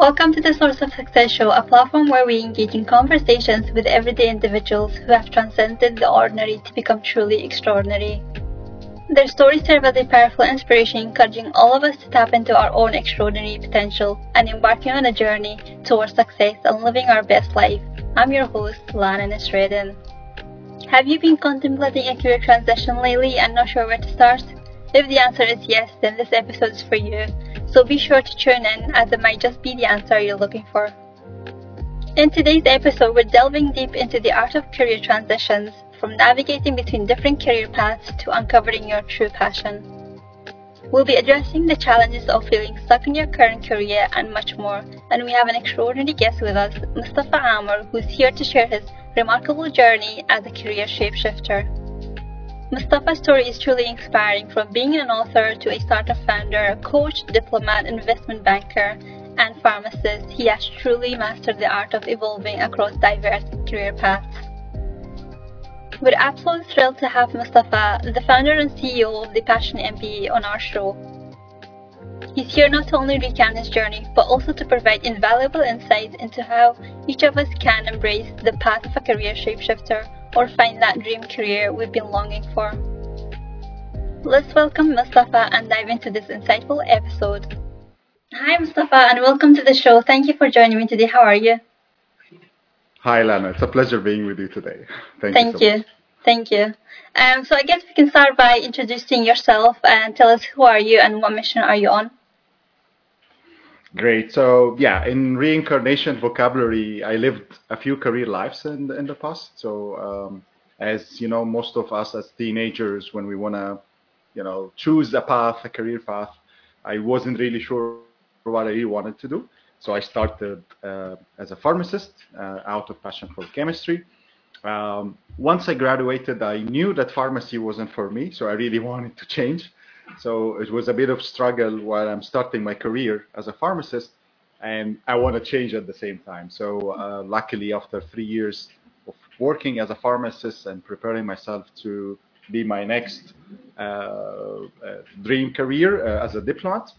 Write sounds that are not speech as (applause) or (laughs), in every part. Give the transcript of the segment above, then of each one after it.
Welcome to the Source of Success Show, a platform where we engage in conversations with everyday individuals who have transcended the ordinary to become truly extraordinary. Their stories serve as a powerful inspiration, encouraging all of us to tap into our own extraordinary potential and embarking on a journey towards success and living our best life. I'm your host, Lana Nisredin. Have you been contemplating a career transition lately and not sure where to start? If the answer is yes, then this episode is for you. So be sure to tune in as it might just be the answer you're looking for. In today's episode, we're delving deep into the art of career transitions, from navigating between different career paths to uncovering your true passion. We'll be addressing the challenges of feeling stuck in your current career and much more. And we have an extraordinary guest with us, Mustafa Ammar, who's here to share his remarkable journey as a career shapeshifter. Mustafa's story is truly inspiring from being an author to a startup founder, coach, diplomat, investment banker, and pharmacist. He has truly mastered the art of evolving across diverse career paths. We're absolutely thrilled to have Mustafa, the founder and CEO of the Passion MBA, on our show. He's here not only to only recount his journey, but also to provide invaluable insights into how each of us can embrace the path of a career shapeshifter or find that dream career we've been longing for. Let's welcome Mustafa and dive into this insightful episode. Hi, Mustafa, and welcome to the show. Thank you for joining me today. How are you? Hi, Lana. It's a pleasure being with you today. Thank, Thank you. So you. Thank you. Um, so I guess we can start by introducing yourself and tell us who are you and what mission are you on? Great. So yeah, in reincarnation vocabulary, I lived a few career lives in in the past. So um, as you know, most of us as teenagers, when we want to, you know, choose a path, a career path, I wasn't really sure what I really wanted to do. So I started uh, as a pharmacist uh, out of passion for chemistry. Um, once I graduated, I knew that pharmacy wasn't for me, so I really (laughs) wanted to change. So it was a bit of struggle while I'm starting my career as a pharmacist, and I want to change at the same time. So uh, luckily, after three years of working as a pharmacist and preparing myself to be my next uh, uh, dream career uh, as a diplomat,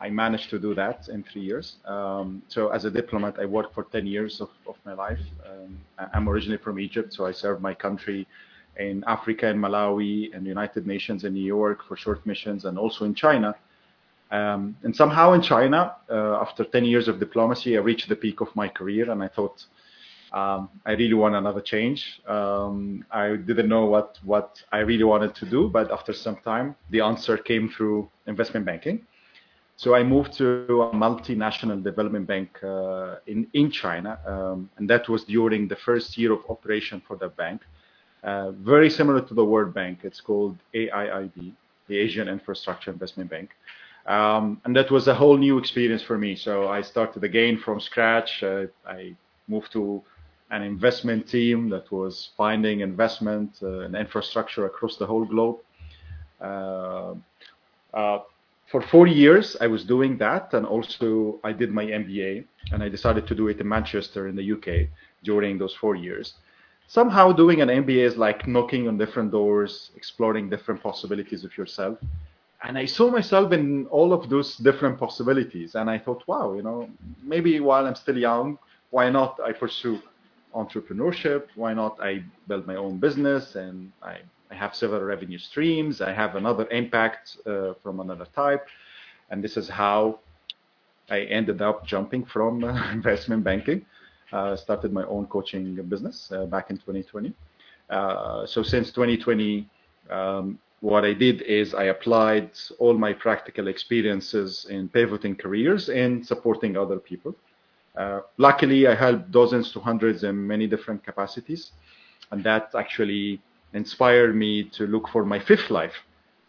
I managed to do that in three years. Um, so as a diplomat, I worked for 10 years of, of my life. Um, I'm originally from Egypt, so I served my country in Africa and Malawi and United Nations in New York for short missions and also in China. Um, and somehow in China, uh, after 10 years of diplomacy, I reached the peak of my career and I thought, um, I really want another change. Um, I didn't know what, what I really wanted to do, but after some time, the answer came through investment banking. So I moved to a multinational development bank uh, in in China, um, and that was during the first year of operation for the bank. Uh, very similar to the World Bank, it's called AIIB, the Asian Infrastructure Investment Bank, um, and that was a whole new experience for me. So I started again from scratch. Uh, I moved to an investment team that was finding investment uh, and infrastructure across the whole globe. Uh, uh, for four years, I was doing that, and also I did my MBA, and I decided to do it in Manchester in the UK during those four years. Somehow, doing an MBA is like knocking on different doors, exploring different possibilities of yourself. And I saw myself in all of those different possibilities, and I thought, wow, you know, maybe while I'm still young, why not I pursue entrepreneurship? Why not I build my own business and I I have several revenue streams. I have another impact uh, from another type. And this is how I ended up jumping from uh, (laughs) investment banking. Uh, started my own coaching business uh, back in 2020. Uh, so since 2020, um, what I did is I applied all my practical experiences in pivoting careers and supporting other people. Uh, luckily, I helped dozens to hundreds in many different capacities, and that actually inspired me to look for my fifth life,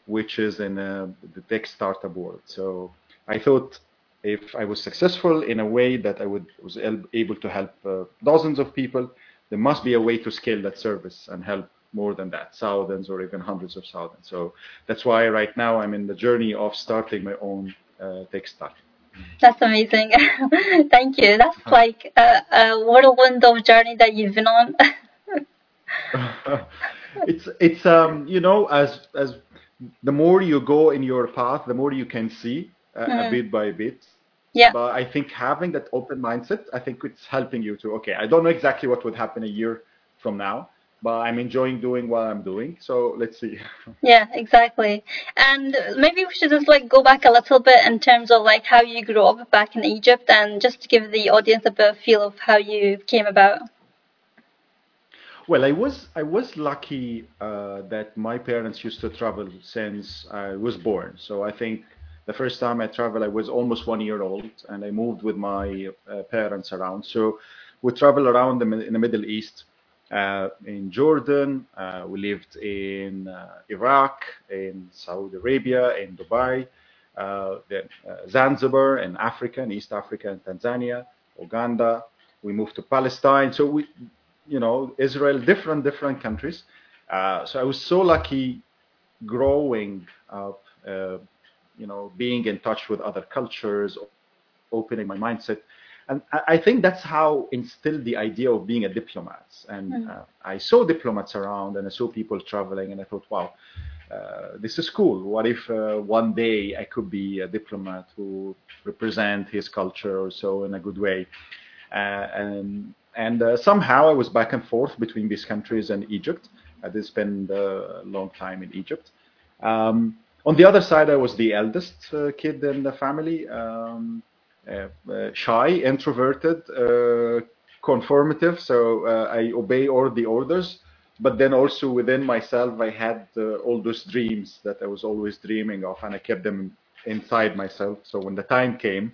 which is in uh, the tech startup world. So I thought if I was successful in a way that I would, was able to help uh, dozens of people, there must be a way to scale that service and help more than that, thousands or even hundreds of thousands. So that's why right now I'm in the journey of starting my own uh, tech startup. That's amazing. (laughs) Thank you. That's uh-huh. like a, a whirlwind of journey that you've been on. (laughs) (laughs) it's it's um you know as as the more you go in your path, the more you can see uh, mm. a bit by bit. Yeah. But I think having that open mindset, I think it's helping you to, okay, I don't know exactly what would happen a year from now, but I'm enjoying doing what I'm doing. So let's see. (laughs) Yeah, exactly. And maybe we should just like go back a little bit in terms of like how you grew up back in Egypt and just to give the audience a bit of feel of how you came about. Well, I was I was lucky uh, that my parents used to travel since I was born. So I think the first time I traveled, I was almost one year old, and I moved with my uh, parents around. So we traveled around the, in the Middle East, uh, in Jordan. Uh, we lived in uh, Iraq, in Saudi Arabia, in Dubai, uh, then Zanzibar, in Africa, in East Africa, in Tanzania, Uganda. We moved to Palestine. So we you know, Israel, different, different countries. Uh, so I was so lucky growing up, uh, you know, being in touch with other cultures, opening my mindset. And I think that's how instilled the idea of being a diplomat. And mm. uh, I saw diplomats around and I saw people traveling and I thought, wow, uh, this is cool. What if uh, one day I could be a diplomat who represent his culture or so in a good way? Uh, and and uh, somehow I was back and forth between these countries and Egypt. I did spend a long time in Egypt. Um, on the other side, I was the eldest uh, kid in the family, um, uh, uh shy, introverted, uh, conformative. So uh, I obey all the orders. But then also within myself, I had all those dreams that I was always dreaming of, and I kept them inside myself. So when the time came,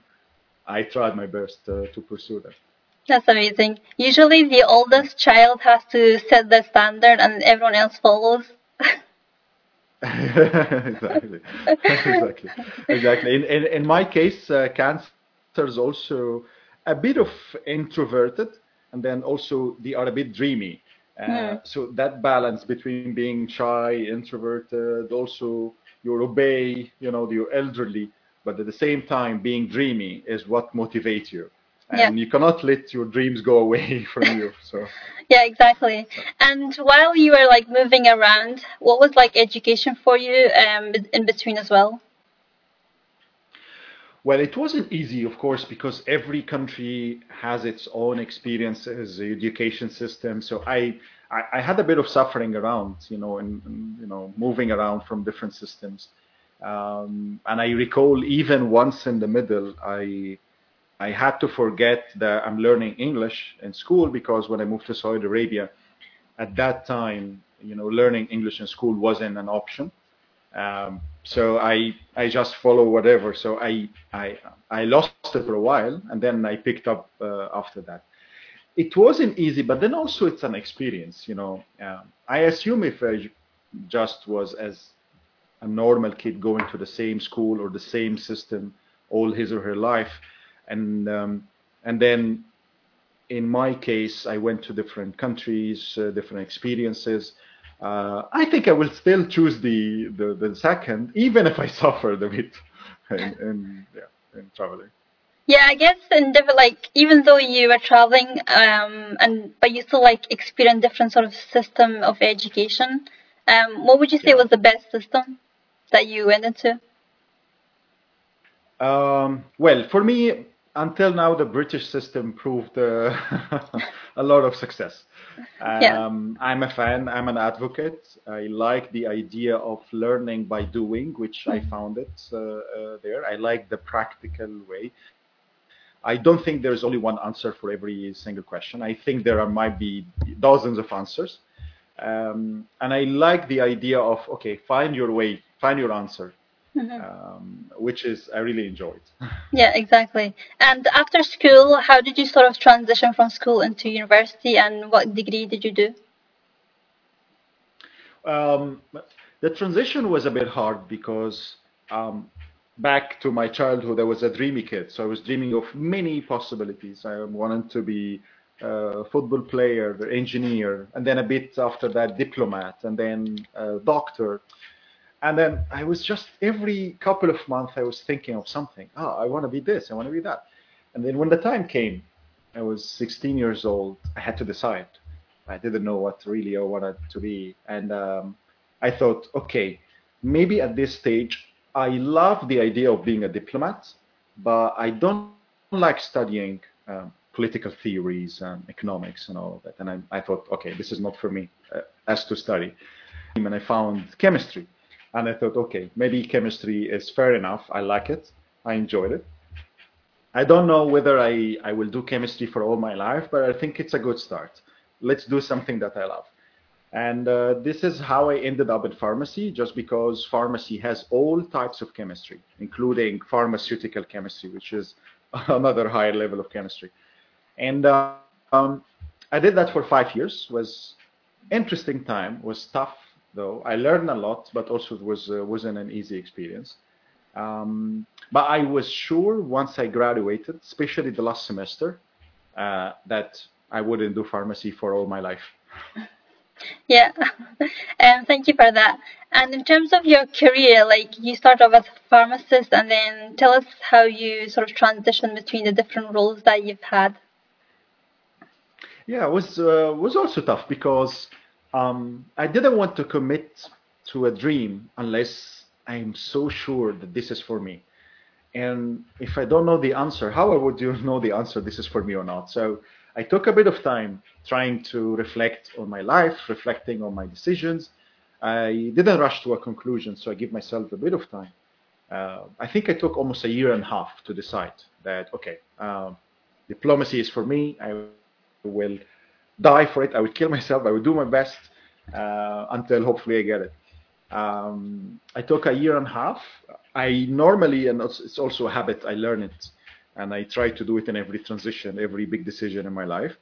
I tried my best to pursue them. That's amazing. Usually the oldest child has to set the standard and everyone else follows. (laughs) exactly. (laughs) exactly. Exactly. In, in, in my case, uh, cancer is also a bit of introverted and then also they are a bit dreamy. Uh, mm. So that balance between being shy, introverted, also you obey, you know, you're elderly, but at the same time being dreamy is what motivates you and yeah. you cannot let your dreams go away (laughs) from you so (laughs) yeah exactly so. and while you were like moving around what was like education for you um, in between as well well it wasn't easy of course because every country has its own experiences education system so i I, I had a bit of suffering around, you know, and, and you know, moving around from different systems. Um, and I recall even once in the middle, I I had to forget that I'm learning English in school because when I moved to Saudi Arabia, at that time, you know, learning English in school wasn't an option. Um, so I I just follow whatever. So I I I lost it for a while, and then I picked up uh, after that. It wasn't easy, but then also it's an experience. You know, um, I assume if I just was as a normal kid going to the same school or the same system all his or her life, and um, and then in my case, I went to different countries, uh, different experiences. Uh, I think I will still choose the, the, the second, even if I (laughs) suffered a bit in, in, yeah, in traveling. Yeah, I guess in different, like, even though you were traveling, um, and, but you still, like, experience different sort of system of education, um, what would you say yeah. was the best system that you went into? Um, well, for me, until now, the British system proved uh, (laughs) a lot of success. Um, yeah. I'm a fan. I'm an advocate. I like the idea of learning by doing, which I mm-hmm. found it uh, uh, there. I like the practical way. I don't think there's only one answer for every single question. I think there are, might be dozens of answers. Um, and I like the idea of, okay, find your way, find your answer mm-hmm. um, which is I really enjoyed. (laughs) yeah, exactly. And after school, how did you sort of transition from school into university, and what degree did you do? Um, the transition was a bit hard because um, back to my childhood, I was a dreamy kid. So I was dreaming of many possibilities. I wanted to be a football player, an engineer, and then a bit after that, diplomat, and then a doctor and then I was just every couple of months I was thinking of something. Oh, I want to be this. I want to be that. And then when the time came, I was 16 years old. I had to decide. I didn't know what really I wanted to be, and um, I thought, okay, maybe at this stage, I love the idea of being a diplomat, but I don't like studying um, political theories and economics and all of that. And I, I thought, okay, this is not for me uh, as to study. And I found chemistry. And I thought, okay, maybe chemistry is fair enough. I like it. I enjoyed it. I don't know whether I, I will do chemistry for all my life, but I think it's a good start. Let's do something that I love. And uh, this is how I ended up in pharmacy, just because pharmacy has all types of chemistry, including pharmaceutical chemistry, which is (laughs) another higher level of chemistry. And uh, um, I did that for five years. was interesting time. was tough though. I learned a lot, but also it was uh, wasn't an easy experience. Um, but I was sure once I graduated, especially the last semester, uh, that I wouldn't do pharmacy for all my life. (laughs) Yeah, (laughs) um, thank you for that. And in terms of your career, like you start off as a pharmacist, and then tell us how you sort of transition between the different roles that you've had. Yeah, it was uh, was also tough because um, I didn't want to commit to a dream unless I'm so sure that this is for me. And if I don't know the answer, how (laughs) would you know the answer this is for me or not? So I took a bit of time trying to reflect on my life, reflecting on my decisions. I didn't rush to a conclusion, so I give myself a bit of time. Uh, I think I took almost a year and a half to decide that, okay, uh, diplomacy is for me. I will die for it. I would kill myself. I would do my best uh, until hopefully I get it. Um, I took a year and a half. I normally, and it's also a habit, I learn it, and I try to do it in every transition, every big decision in my life,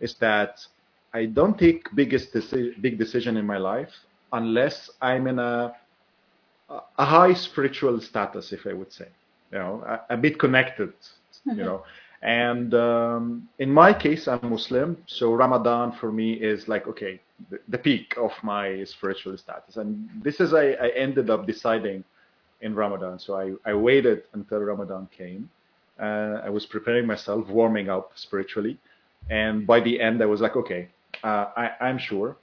is that I don't take biggest deci- big decision in my life unless I'm in a a high spiritual status, if I would say, you know, a, a bit connected, mm-hmm. you know. And um, in my case, I'm Muslim, so Ramadan for me is like okay, the, the peak of my spiritual status. And this is I, I ended up deciding in Ramadan. So I, I waited until Ramadan came. Uh, I was preparing myself, warming up spiritually, and by the end, I was like, okay, uh, I, I'm sure.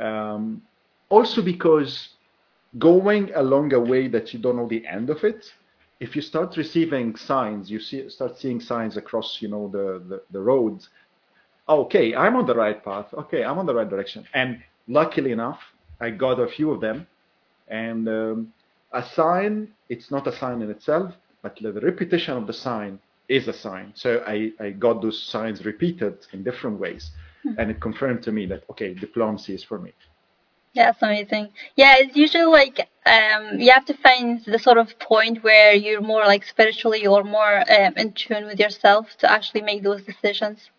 Um, also because going along a way that you don't know the end of it if you start receiving signs, you see, start seeing signs across, you know, the, the, the roads. Okay, I'm on the right path. Okay, I'm on the right direction. And luckily enough, I got a few of them. And um, a sign, it's not a sign in itself, but the repetition of the sign is a sign. So I, I got those signs repeated in different ways. Mm-hmm. And it confirmed to me that, okay, diplomacy is for me. Yeah, that's amazing. Yeah, it's usually like um, you have to find the sort of point where you're more like spiritually or more um, in tune with yourself to actually make those decisions.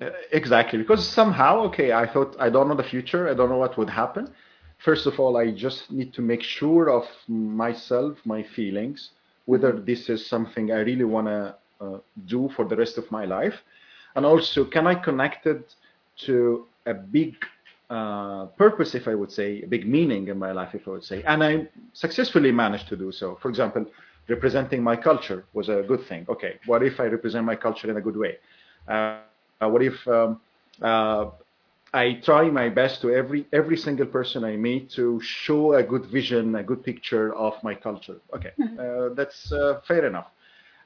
Uh, exactly, because somehow, okay, I thought I don't know the future, I don't know what would happen. First of all, I just need to make sure of myself, my feelings, whether this is something I really want to uh, do for the rest of my life, and also can I connect it to a big uh, purpose, if I would say, a big meaning in my life, if I would say. And I successfully managed to do so. For example, representing my culture was a good thing. Okay, what if I represent my culture in a good way? Uh, what if um, uh, I try my best to every every single person I meet to show a good vision, a good picture of my culture? Okay, mm-hmm. Uh, that's uh, fair enough.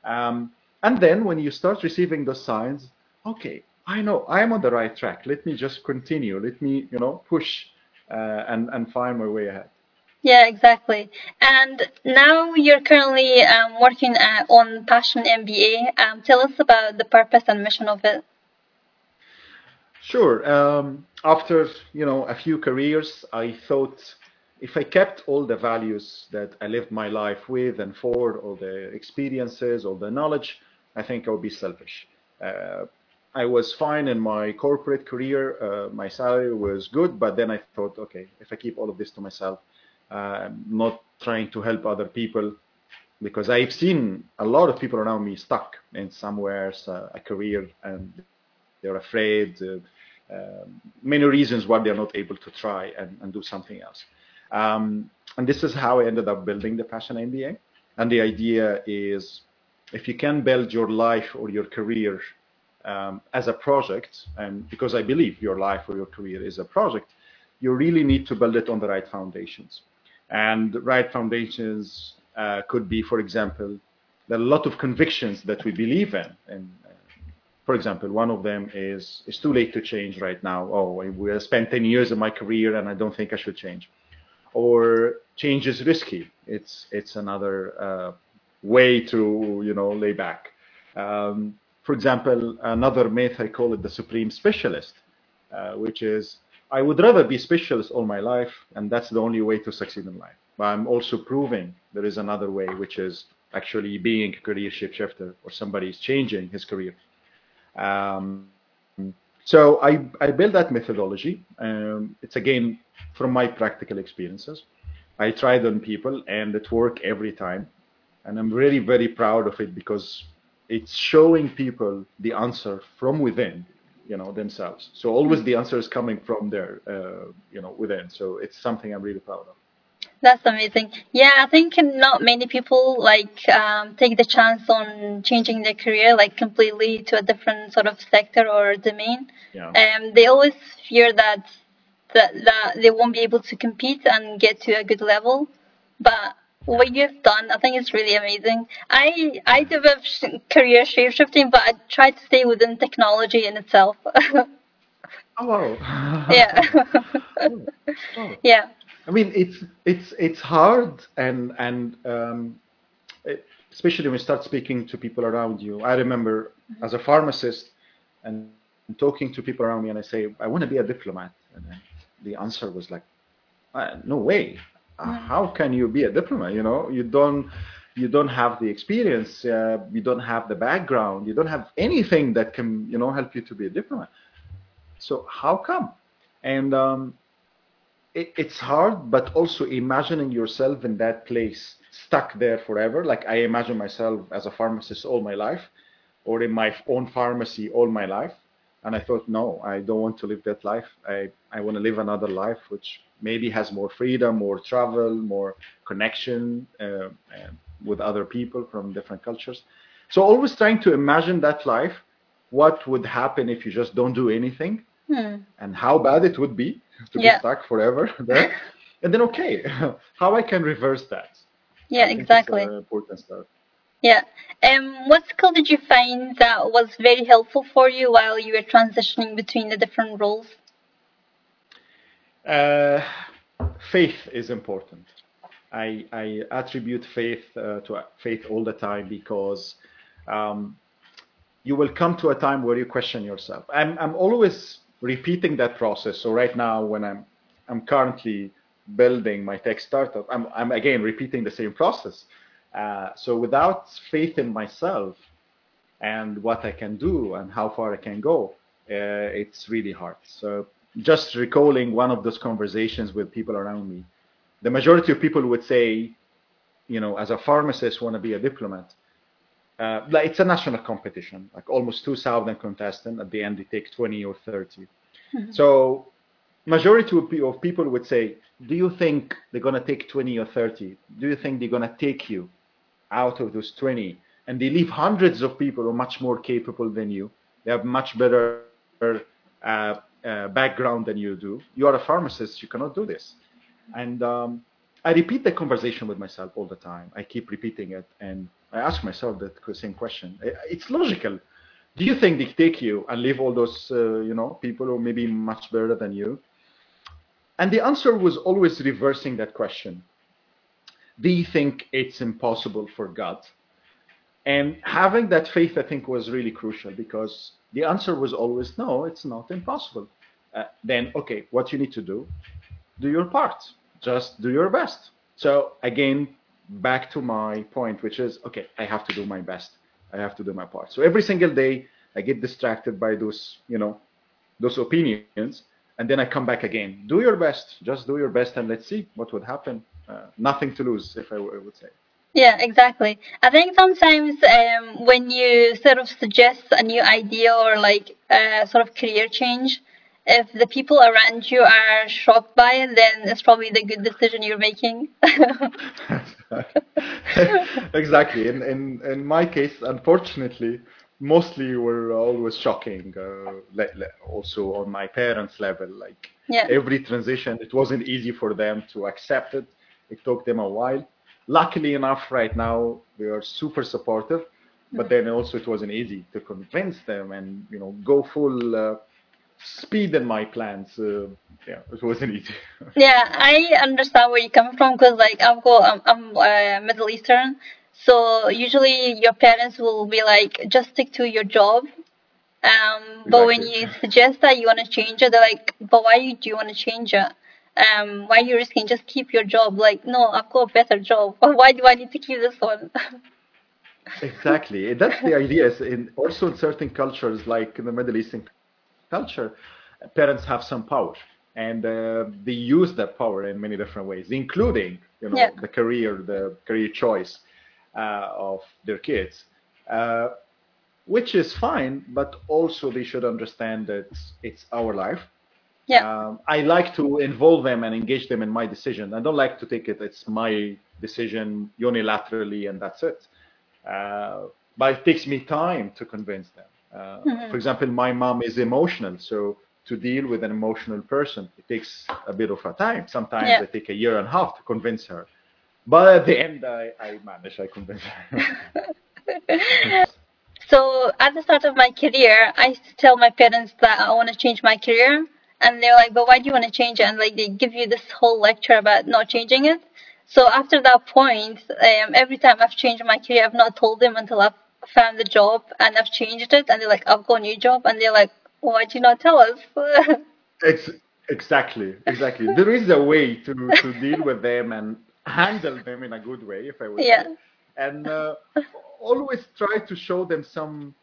Um, and then when you start receiving those signs, okay, I know I'm on the right track. Let me just continue. Let me, you know, push uh, and and find my way ahead. Yeah, exactly. And now you're currently um, working at, uh, on Passion MBA. Um, tell us about the purpose and mission of it. Sure. Um, after you know a few careers, I thought if I kept all the values that I lived my life with and for, all the experiences, all the knowledge, I think I would be selfish. Uh, I was fine in my corporate career. Uh, my salary was good, but then I thought, okay, if I keep all of this to myself, uh, I'm not trying to help other people because I've seen a lot of people around me stuck in somewhere uh, a career and they're afraid. Um, many reasons why they're not able to try and, and do something else. Um, and this is how I ended up building the Passion MBA. And the idea is if you can build your life or your career um, as a project, and because I believe your life or your career is a project, you really need to build it on the right foundations. And the right foundations uh, could be, for example, there are a lot of convictions that we believe in. And uh, for example, one of them is it's too late to change right now. Oh, I spent 10 years of my career and I don't think I should change. Or change is risky. It's it's another uh, way to you know lay back. Um, for example, another myth I call it the supreme specialist, uh, which is I would rather be specialist all my life, and that's the only way to succeed in life. But I'm also proving there is another way, which is actually being a career shapeshifter or somebody is changing his career. Um, so I, I built that methodology. Um, it's again from my practical experiences. I tried on people and it worked every time. And I'm really, very proud of it because it's showing people the answer from within, you know, themselves. So always the answer is coming from there, uh, you know, within. So it's something I'm really proud of. That's amazing. Yeah, I think not many people like um, take the chance on changing their career like completely to a different sort of sector or domain. Yeah. Um, they always fear that, that that they won't be able to compete and get to a good level. But what you've done, I think it's really amazing. I I do a sh- (laughs) career shape shifting, but I try to stay within technology in itself. (laughs) oh wow. yeah. (laughs) oh, oh. Yeah. I mean, it's it's it's hard, and and um, especially when you start speaking to people around you. I remember as a pharmacist and talking to people around me, and I say, I want to be a diplomat, and the answer was like, uh, No way. Uh, how can you be a diplomat? You know, you don't you don't have the experience, uh, you don't have the background, you don't have anything that can you know help you to be a diplomat. So how come? And um, it, it's hard, but also imagining yourself in that place, stuck there forever. Like I imagine myself as a pharmacist all my life, or in my own pharmacy all my life. And I thought, no, I don't want to live that life. I, I want to live another life which maybe has more freedom, more travel, more connection uh, with other people from different cultures. So always trying to imagine that life, what would happen if you just don't do anything, hmm. and how bad it would be to Yeah. be stuck forever (laughs) there. and then, okay, (laughs) how I can reverse that. Yeah, it's, exactly. uh, important stuff. Yeah. Um, what skill did you find that was very helpful for you while you were transitioning between the different roles? Uh, faith is important. I, I attribute faith uh, to faith all the time because um, you will come to a time where you question yourself. I'm, I'm always repeating that process. So right now, when I'm I'm currently building my tech startup, I'm, I'm again repeating the same process. Uh, so without faith in myself and what I can do and how far I can go, uh, it's really hard. So just recalling one of those conversations with people around me, the majority of people would say, you know, as a pharmacist, want to be a diplomat. Uh, like it's a national competition, like almost 2,000 contestants. At the end, they take 20 or 30. So majority of of people would say, do you think they're going to take 20 or 30? Do you think they're going to take you out of those 20? And they leave hundreds of people who are much more capable than you. They have much better uh, uh, background than you do. You are a pharmacist. You cannot do this. And um, I repeat the conversation with myself all the time. I keep repeating it, and I ask myself that same question. It's logical. Do you think they take you and leave all those, uh, you know, people who may be much better than you? And the answer was always reversing that question. Do you think it's impossible for God? And having that faith, I think, was really crucial because the answer was always no, it's not impossible. Uh, then, okay, what you need to do, do your part. Just do your best. So, again, back to my point, which is okay, I have to do my best. I have to do my part. So, every single day, I get distracted by those, you know, those opinions, and then I come back again. Do your best. Just do your best, and let's see what would happen. Uh, nothing to lose, if I, would say. Yeah, exactly. I think sometimes um, when you sort of suggest a new idea or like a sort of career change, if the people around you are shocked by it, then it's probably the good decision you're making. (laughs) exactly. In, in in my case, unfortunately, mostly were always shocking. Uh, also on my parents' level, like yeah. every transition, it wasn't easy for them to accept it. It took them a while. Luckily enough, right now they are super supportive. But then also it wasn't easy to convince them and you know go full uh, speed in my plans. Uh, yeah, it wasn't easy. (laughs) Yeah, I understand where you're coming from because like I'm go I'm, I'm uh, Middle Eastern, so usually your parents will be like just stick to your job. Um, but when you suggest that you want to change it, they're like, but why do you want to change it? Um, why are you risking? Just keep your job. Like, no, I've got a better job. (laughs) Why do I need to keep this one? (laughs) Exactly. That's the idea. Is in also in certain cultures, like in the Middle Eastern culture, parents have some power, and uh, they use that power in many different ways, including you know Yeah. the career, the career choice uh, of their kids, uh, which is fine. But also they should understand that it's our life. Yeah. Um, I like to involve them and engage them in my decision. I don't like to take it. It's my decision unilaterally, and that's it. Uh, but it takes me time to convince them. Uh, Mhm. For example, my mom is emotional, so to deal with an emotional person, it takes a bit of a time. Sometimes Yeah. I take a year and a half to convince her, but at the end, I, I manage. I convince her. (laughs) So at the start of my career, I used to tell my parents that I want to change my career, and they're like, "But why do you want to change it?" And like they give you this whole lecture about not changing it. So after that point, um, every time I've changed my career, I've not told them until I've found the job and I've changed it, and they're like, "I've got a new job," and they're like, "Why did you not tell us?" (laughs) Ex- exactly, exactly. There is a way to, to deal with them and handle them in a good way, if I would Yeah. say. And uh, always try to show them some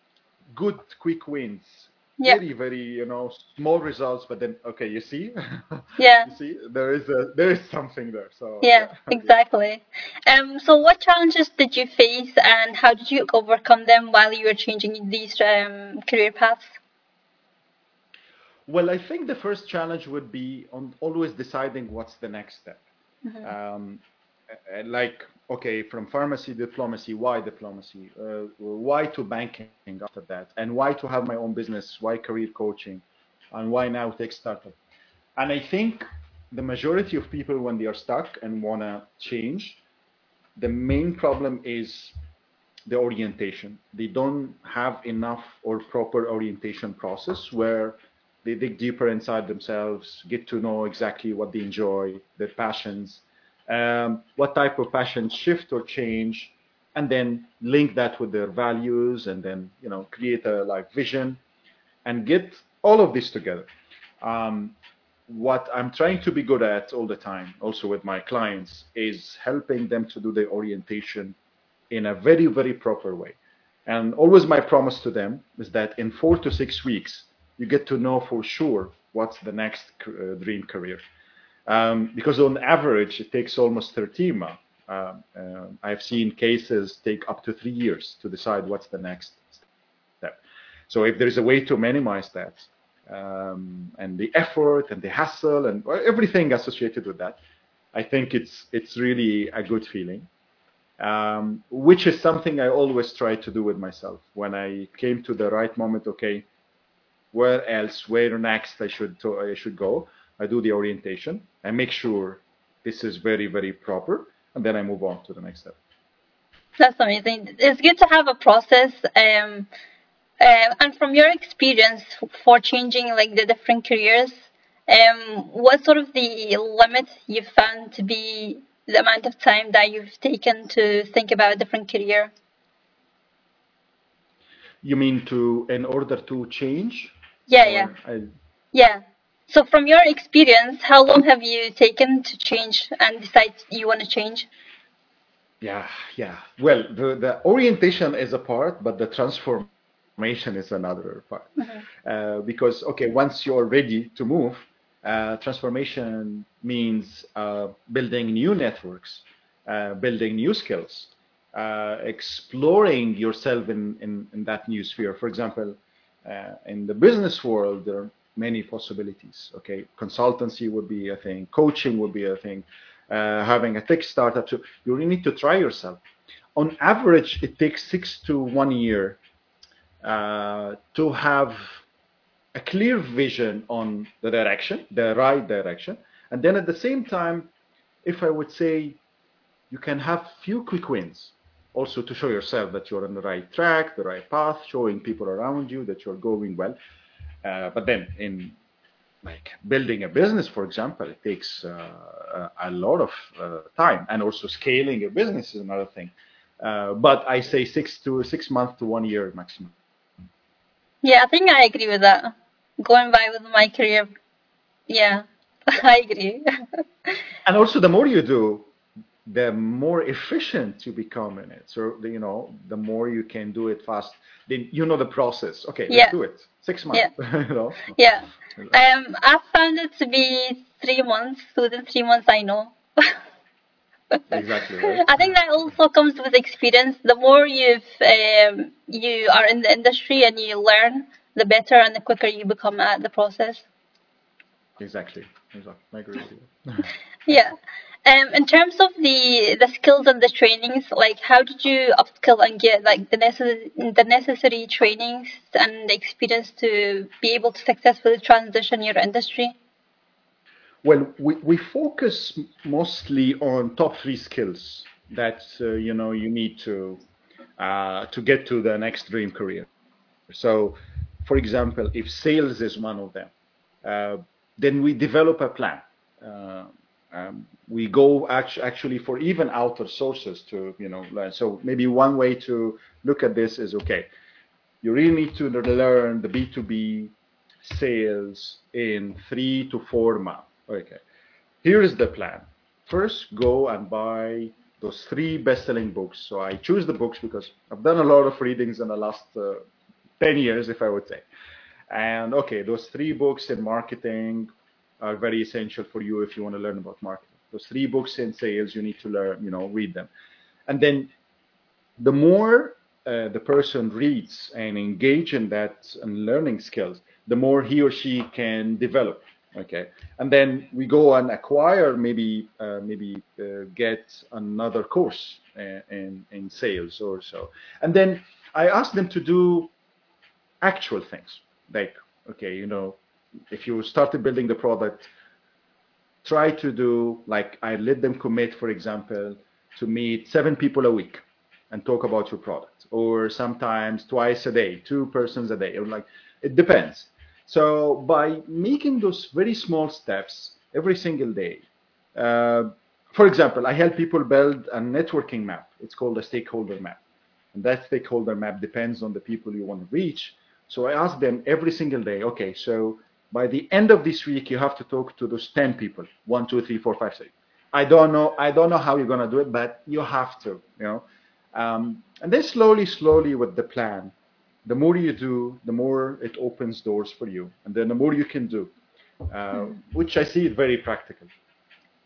good, quick wins. Yeah. Very, very, you know, small results, but then, okay, you see, (laughs) Yeah. you see, there is a there is something there. So Yeah, (laughs) exactly. Um, so what challenges did you face and how did you overcome them while you were changing these um, career paths? Well, I think the first challenge would be on always deciding what's the next step. Um, uh, like, okay, from pharmacy diplomacy, why diplomacy? Uh, why to banking after that? And why to have my own business? Why career coaching? And why now tech startup? And I think the majority of people, when they are stuck and want to change, the main problem is the orientation. They don't have enough or proper orientation process where they dig deeper inside themselves, get to know exactly what they enjoy, their passions, um, what type of passion shift or change, and then link that with their values, and then you know create a like vision, and get all of this together. Um, what I'm trying to be good at all the time, also with my clients, is helping them to do the orientation in a very, very proper way. And always my promise to them is that in four to six weeks, you get to know for sure what's the next uh, dream career. Um, because on average, it takes almost 13 months. Um, um, I've seen cases take up to three years to decide what's the next step. So if there's a way to minimize that, um, and the effort and the hassle and everything associated with that, I think it's it's really a good feeling. Um, which is something I always try to do with myself. When I came to the right moment, okay, where else, where next I should to, I should go? I do the orientation. I make sure this is very very proper, and then I move on to the next step. That's amazing. It's good to have a process. Um, uh, and from your experience for changing like the different careers, um, what sort of the limit you found to be the amount of time that you've taken to think about a different career? You mean to in order to change? Yeah, Or yeah, I, yeah. So from your experience, how long have you taken to change and decide you want to change? Yeah, yeah. Well, the, the orientation is a part, but the transformation is another part. Uh, because, okay, once you're ready to move, uh, transformation means uh, building new networks, uh, building new skills, uh, exploring yourself in, in, in that new sphere. For example, uh, in the business world, there many possibilities. Okay, consultancy would be a thing, coaching would be a thing, uh, having a tech startup. So you really need to try yourself. On average, it takes six to one year uh, to have a clear vision on the direction, the right direction, and then at the same time, if I would say you can have few quick wins also to show yourself that you're on the right track, the right path, showing people around you that you're going well. Uh, but then in like building a business, for example, it takes uh, a lot of uh, time, and also scaling a business is another thing. Uh, but I say six to six months to one year maximum. Yeah, I think I agree with that. Going by with my career, yeah, (laughs) I agree. (laughs) and also, the more you do, the more efficient you become in it. So you know, the more you can do it fast. Then you know the process. Okay, let's do it. Six months. Yeah. (laughs) you know. yeah. Um, I found it to be three months. So within three months, I know. (laughs) Exactly, right? I think that also comes with experience. The more you've um, you are in the industry and you learn, the better and the quicker you become at the process. Exactly. Exactly. I agree with you. (laughs) Yeah. Um, in terms of the the skills and the trainings, like how did you upskill and get like the necessary the necessary trainings and experience to be able to successfully transition your industry? Well, we, we focus mostly on top three skills that uh, you know you need to uh, to get to the next dream career. So, for example, if sales is one of them, uh, then we develop a plan. Um, we go actu- actually for even outer sources to you know learn. So maybe one way to look at this is okay. You really need to learn the B2B sales in three to four months. Okay. Here is the plan. First, go and buy those three best-selling books. So I choose the books because I've done a lot of readings in the last uh, 10 years, if I would say. And okay, those three books in marketing are very essential for you if you want to learn about marketing. Those three books in sales, you need to learn, you know, read them. And then the more uh, the person reads and engage in that and learning skills, the more he or she can develop. Okay, and then we go and acquire maybe uh, maybe uh, get another course uh, in in sales or so, and then I ask them to do actual things like okay, you know, if you started building the product, try to do like I let them commit, for example, to meet seven people a week and talk about your product, or sometimes twice a day, two persons a day, or like it depends. So by making those very small steps every single day, uh, for example, I help people build a networking map. It's called a stakeholder map, and that stakeholder map depends on the people you want to reach. So I ask them every single day, okay, so by the end of this week, you have to talk to those 10 people, one, two, three, four, five, six. I don't know, I don't know how you're going to do it, but you have to, you know. Um, and then slowly, slowly with the plan, the more you do, the more it opens doors for you. And then the more you can do, uh, which I see it very practical.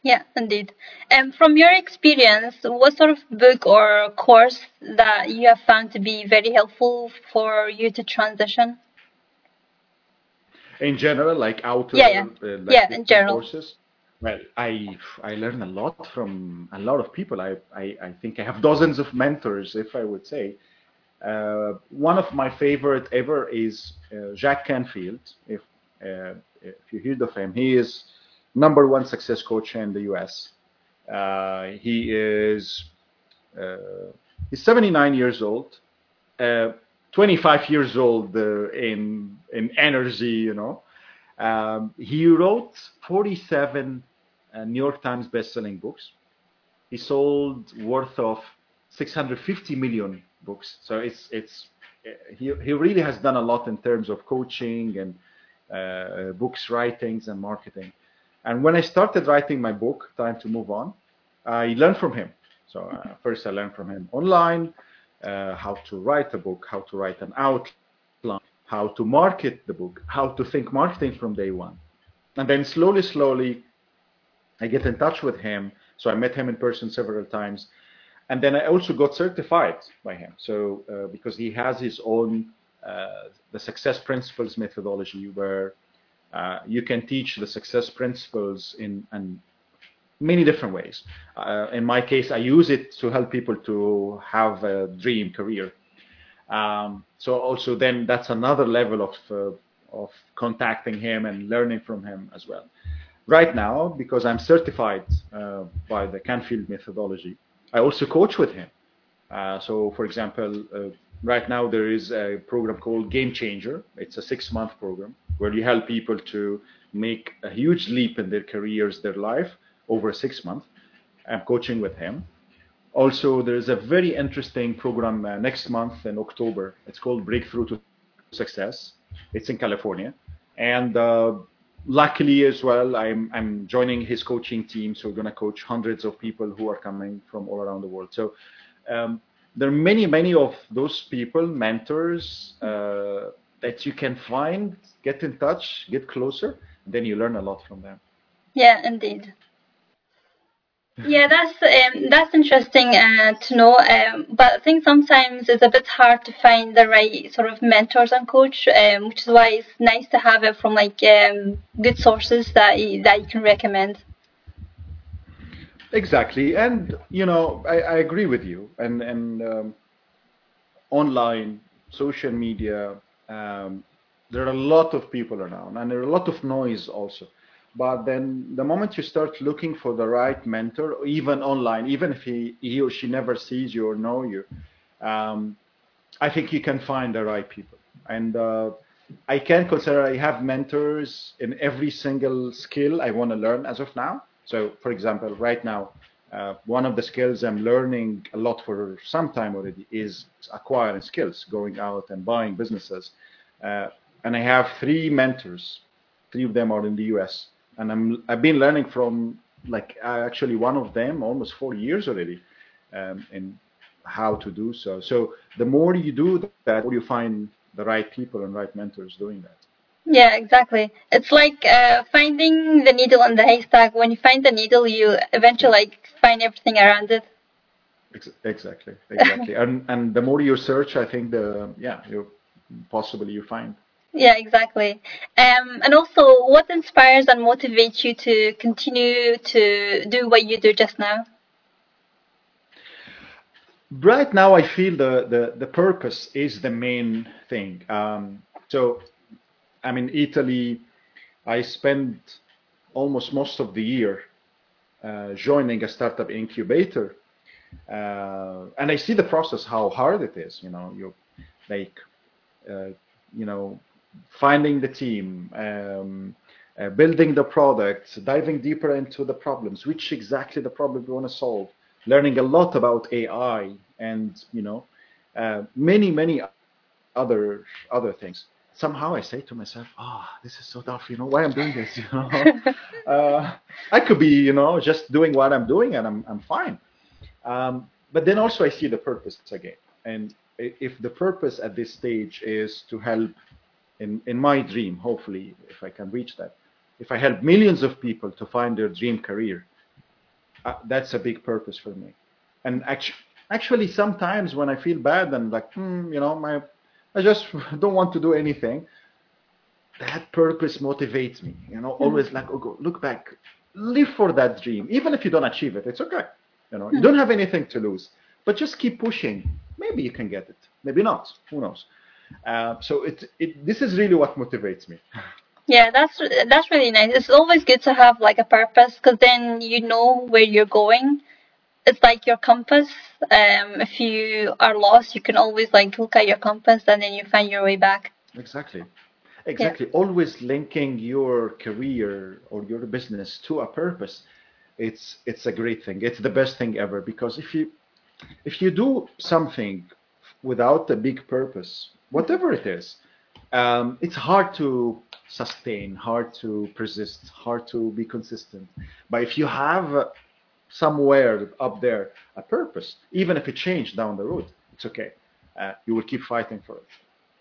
Yeah, indeed. And from your experience, what sort of book or course that you have found to be very helpful for you to transition? In general, like outer Yeah, yeah. uh, like Yeah, in general. courses. Well, I I learn a lot from a lot of people. I, I, I think I have (laughs) dozens of mentors, if I would say. Uh, one of my favorite ever is uh, Jack Canfield. If uh, if you heard of him, he is number one success coach in the U.S. Uh, he is uh, he's 79 years old, uh, 25 years old uh, in in energy, you know. Um, he wrote 47 uh, New York Times best-selling books. He sold worth of 650 million books. So it's it's he he really has done a lot in terms of coaching and uh, books writings and marketing. And when I started writing my book, Time to Move On, I learned from him. So uh, first I learned from him online uh, how to write a book, how to write an outline, how to market the book, how to think marketing from day one. And then slowly, slowly, I get in touch with him. So I met him in person several times. And then I also got certified by him. So uh, because he has his own uh, the success principles methodology where uh, you can teach the success principles in, in many different ways. Uh, in my case, I use it to help people to have a dream career. Um, so also then that's another level of uh, of contacting him and learning from him as well. Right now, because I'm certified uh, by the Canfield methodology, I also coach with him. Uh, so, for example, uh, right now there is a program called Game Changer. It's a six-month program where you help people to make a huge leap in their careers, their life over six months. I'm coaching with him. Also, there's a very interesting program uh, next month in October. It's called Breakthrough to Success. It's in California, and uh, luckily as well, I'm I'm joining his coaching team. So we're gonna coach hundreds of people who are coming from all around the world. So um, there are many many of those people, mentors uh, that you can find, get in touch, get closer, then you learn a lot from them. Yeah, indeed. Yeah, that's um, that's interesting uh, to know. Um, but I think sometimes it's a bit hard to find the right sort of mentors and coach, um, which is why it's nice to have it from like um, good sources that you, that you can recommend. Exactly, and you know, I, I agree with you. And and um, online, social media, um, there are a lot of people around, and there are a lot of noise also. But then the moment you start looking for the right mentor, even online, even if he, he or she never sees you or know you, um, I think you can find the right people. And uh, I can consider I have mentors in every single skill I want to learn as of now. So, for example, right now, uh, one of the skills I'm learning a lot for some time already is acquiring skills, going out and buying businesses. Uh, and I have three mentors. Three of them are in the US and I'm I've been learning from like actually one of them almost four years already, um, in how to do so. So the more you do that, the more you find the right people and right mentors doing that. Yeah, exactly. It's like uh, finding the needle in the haystack. When you find the needle, you eventually like find everything around it. Exactly, exactly. (laughs) and and the more you search, I think the yeah, you possibly you find. Yeah, exactly. Um, and also, what inspires and motivates you to continue to do what you do just now? Right now, I feel the, the, the purpose is the main thing. Um, so, I'm in Italy. I spent almost most of the year uh, joining a startup incubator. Uh, and I see the process, how hard it is. You know, you like, uh, you know, finding the team, um, uh, building the product, diving deeper into the problems, which exactly the problem we want to solve, learning a lot about AI, and you know, uh, many many other other things. Somehow I say to myself, "Ah, oh, this is so tough. You know, why I'm doing this? (laughs) You know, uh, I could be, you know, just doing what I'm doing, and I'm I'm fine." Um, but then also I see the purpose again, and if the purpose at this stage is to help in, in my dream, hopefully, if I can reach that, if I help millions of people to find their dream career, uh, that's a big purpose for me. And actually, actually, sometimes when I feel bad and like, hmm, you know, my, I just (laughs) don't want to do anything, that purpose motivates me. You know, mm-hmm. always like, oh, go, look back, live for that dream. Even if you don't achieve it, it's okay. You know, you mm-hmm. don't have anything to lose, but just keep pushing. Maybe you can get it. Maybe not. Who knows? Uh, so it, it, this is really what motivates me. Yeah, that's that's really nice. It's always good to have like a purpose because then you know where you're going. It's like your compass. Um, if you are lost, you can always like look at your compass and then you find your way back. Exactly. Exactly. Yeah. Always linking your career or your business to a purpose. It's it's a great thing. It's the best thing ever because if you if you do something without a big purpose, whatever it is, um, it's hard to sustain, hard to persist, hard to be consistent. But if you have somewhere up there a purpose, even if it changed down the road, it's okay. Uh, you will keep fighting for it.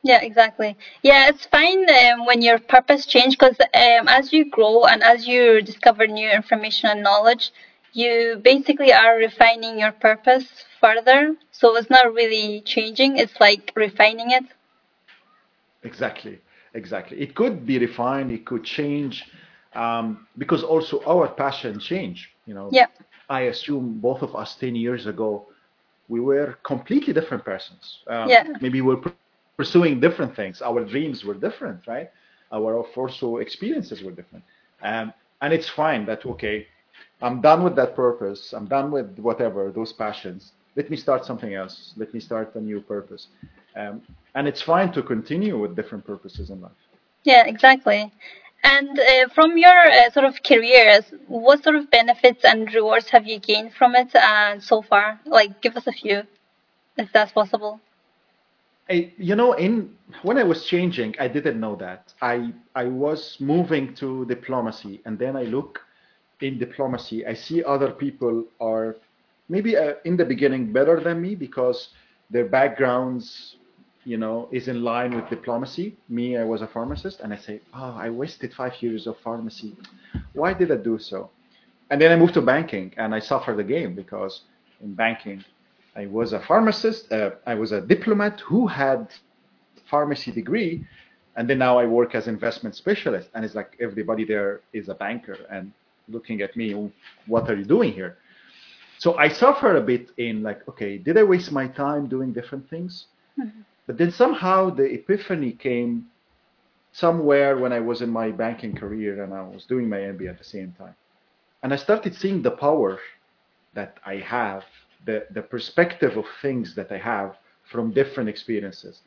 Yeah, exactly. Yeah, it's fine um, when your purpose changes because um, as you grow and as you discover new information and knowledge, you basically are refining your purpose further. So it's not really changing; it's like refining it. Exactly, exactly. It could be refined. It could change um, because also our passion change. You know, yeah. I assume both of us ten years ago, we were completely different persons. Um, yeah. Maybe we're pursuing different things. Our dreams were different, right? Our also experiences were different. Um, and it's fine that okay, I'm done with that purpose. I'm done with whatever those passions. Let me start something else. Let me start a new purpose. Um, and it's fine to continue with different purposes in life. Yeah, exactly. And uh, from your uh, sort of careers, what sort of benefits and rewards have you gained from it uh, so far? Like, give us a few, if that's possible. I, you know, in when I was changing, I didn't know that. I I was moving to diplomacy, and then I look in diplomacy. I see other people are maybe uh, in the beginning better than me because their backgrounds you know, is in line with diplomacy. Me, I was a pharmacist, and I say, oh, I wasted five years of pharmacy. Why did I do so? And then I moved to banking, and I suffered again because in banking, I was a pharmacist, uh, I was a diplomat who had pharmacy degree, and then now I work as investment specialist, and it's like everybody there is a banker and looking at me, what are you doing here? So I suffer a bit in like, okay, did I waste my time doing different things? Mm-hmm. But then somehow the epiphany came somewhere when I was in my banking career and I was doing my MBA at the same time. And I started seeing the power that I have, the, the perspective of things that I have from different experiences.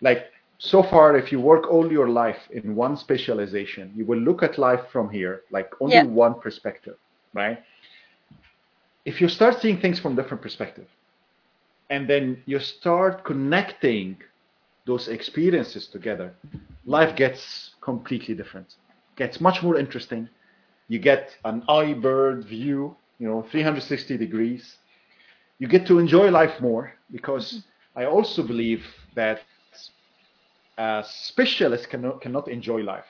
Like so far, if you work all your life in one specialization, you will look at life from here, like only yeah. one perspective, right? If you start seeing things from different perspective, and then you start connecting those experiences together, life gets completely different. Gets much more interesting. You get an eye bird view, you know, 360 degrees. You get to enjoy life more because. I also believe that uh, a specialist cannot, cannot enjoy life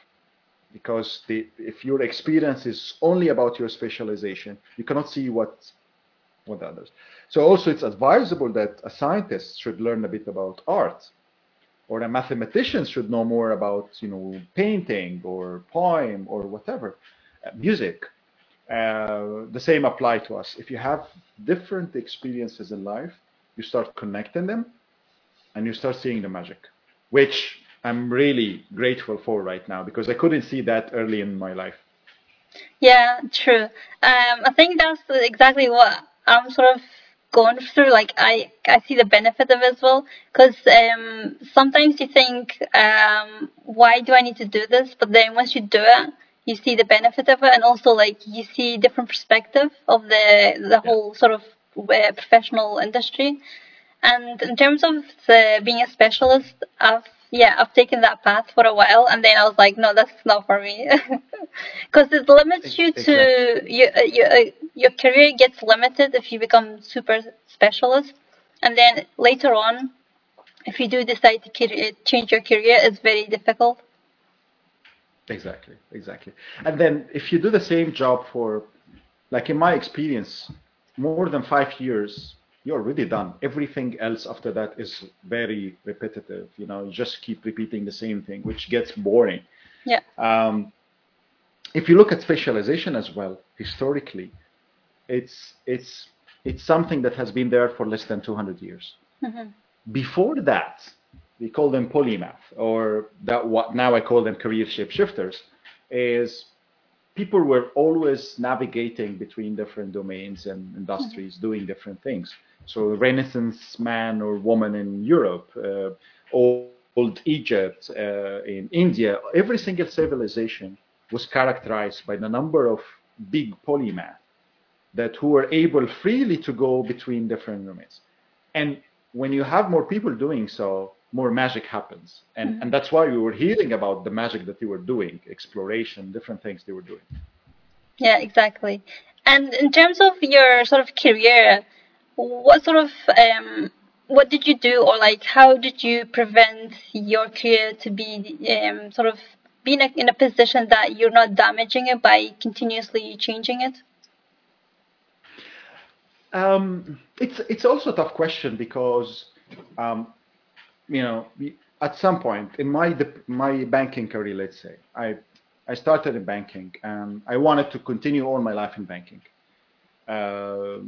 because the, if your experience is only about your specialization, you cannot see what what others. So also it's advisable that a scientist should learn a bit about art or a mathematician should know more about, you know, painting or poem or whatever, uh, music. Uh, the same apply to us. If you have different experiences in life, you start connecting them and you start seeing the magic, which I'm really grateful for right now because I couldn't see that early in my life. Yeah, true. Um, I think that's exactly what I'm sort of going through like I I see the benefit of it as well. Because um, sometimes you think um, why do I need to do this? But then once you do it you see the benefit of it and also like you see different perspective of the the whole sort of uh, professional industry. And in terms of the, being a specialist I've yeah, I've taken that path for a while, and then I was like, no, that's not for me, (laughs) because it limits you to your your uh, your career gets limited if you become super specialist, and then later on, if you do decide to career, change your career, it's very difficult. Exactly, exactly. And then if you do the same job for, like in my experience, more than five years, you're already done. Everything else after that is very repetitive. You know, you just keep repeating the same thing, which gets boring. Yeah. Um, if you look at specialization as well, historically, it's it's it's something that has been there for less than 200 years. Mm-hmm. Before that, we call them polymath, or that what now I call them career shapeshifters, is people were always navigating between different domains and industries, mm-hmm. doing different things. So Renaissance man or woman in Europe, uh, old Egypt, uh, in India, every single civilization was characterized by the number of big polymath that who were able freely to go between different domains. And when you have more people doing so, more magic happens. And, mm-hmm. and that's why we were hearing about the magic that they were doing, exploration, different things they were doing. Yeah, exactly. And in terms of your sort of career, what sort of um, what did you do or like how did you prevent your career to be um, sort of being in a position that you're not damaging it by continuously changing it? Um, it's it's also a tough question because um, you know at some point in my my banking career let's say I I started in banking and I wanted to continue all my life in banking. Uh,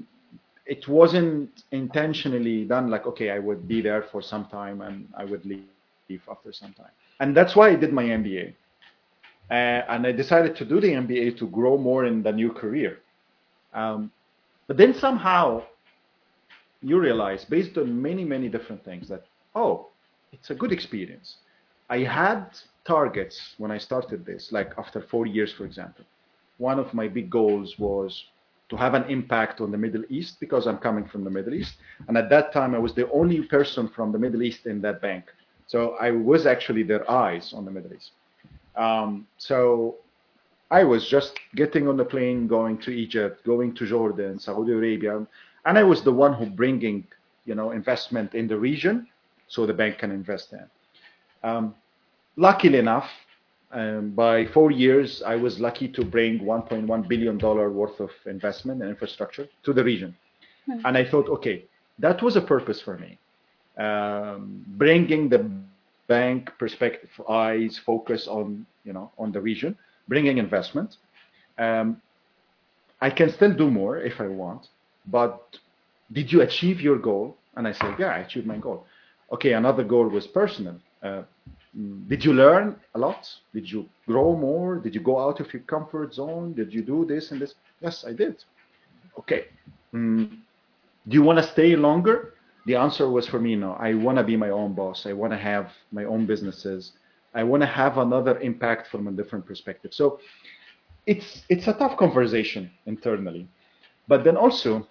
it wasn't intentionally done like okay i would be there for some time and i would leave after some time and that's why i did my mba uh, and i decided to do the mba to grow more in the new career Um, but then somehow you realize, based on many, many different things, that, oh, it's a good experience. I had targets when I started this, like after four years, for example. One of my big goals was to have an impact on the Middle East because I'm coming from the Middle East. And at that time, I was the only person from the Middle East in that bank. So I was actually their eyes on the Middle East. Um, so I was just getting on the plane, going to Egypt, going to Jordan, Saudi Arabia, and I was the one who bringing, you know, investment in the region, so the bank can invest in. Um, luckily enough, um, by four years, I was lucky to bring 1.1 billion dollar worth of investment and infrastructure to the region, hmm. and I thought, okay, that was a purpose for me, um, bringing the bank perspective, eyes, focus on you know on the region, bringing investment. Um, I can still do more if I want, but did you achieve your goal? And I said, yeah, I achieved my goal. Okay, another goal was personal. Uh, did you learn a lot? Did you grow more? Did you go out of your comfort zone? Did you do this and this? Yes, I did. Okay. Mm, do you want to stay longer? The answer was for me no. I want to be my own boss. I want to have my own businesses. I want to have another impact from a different perspective. So it's it's a tough conversation internally, but then also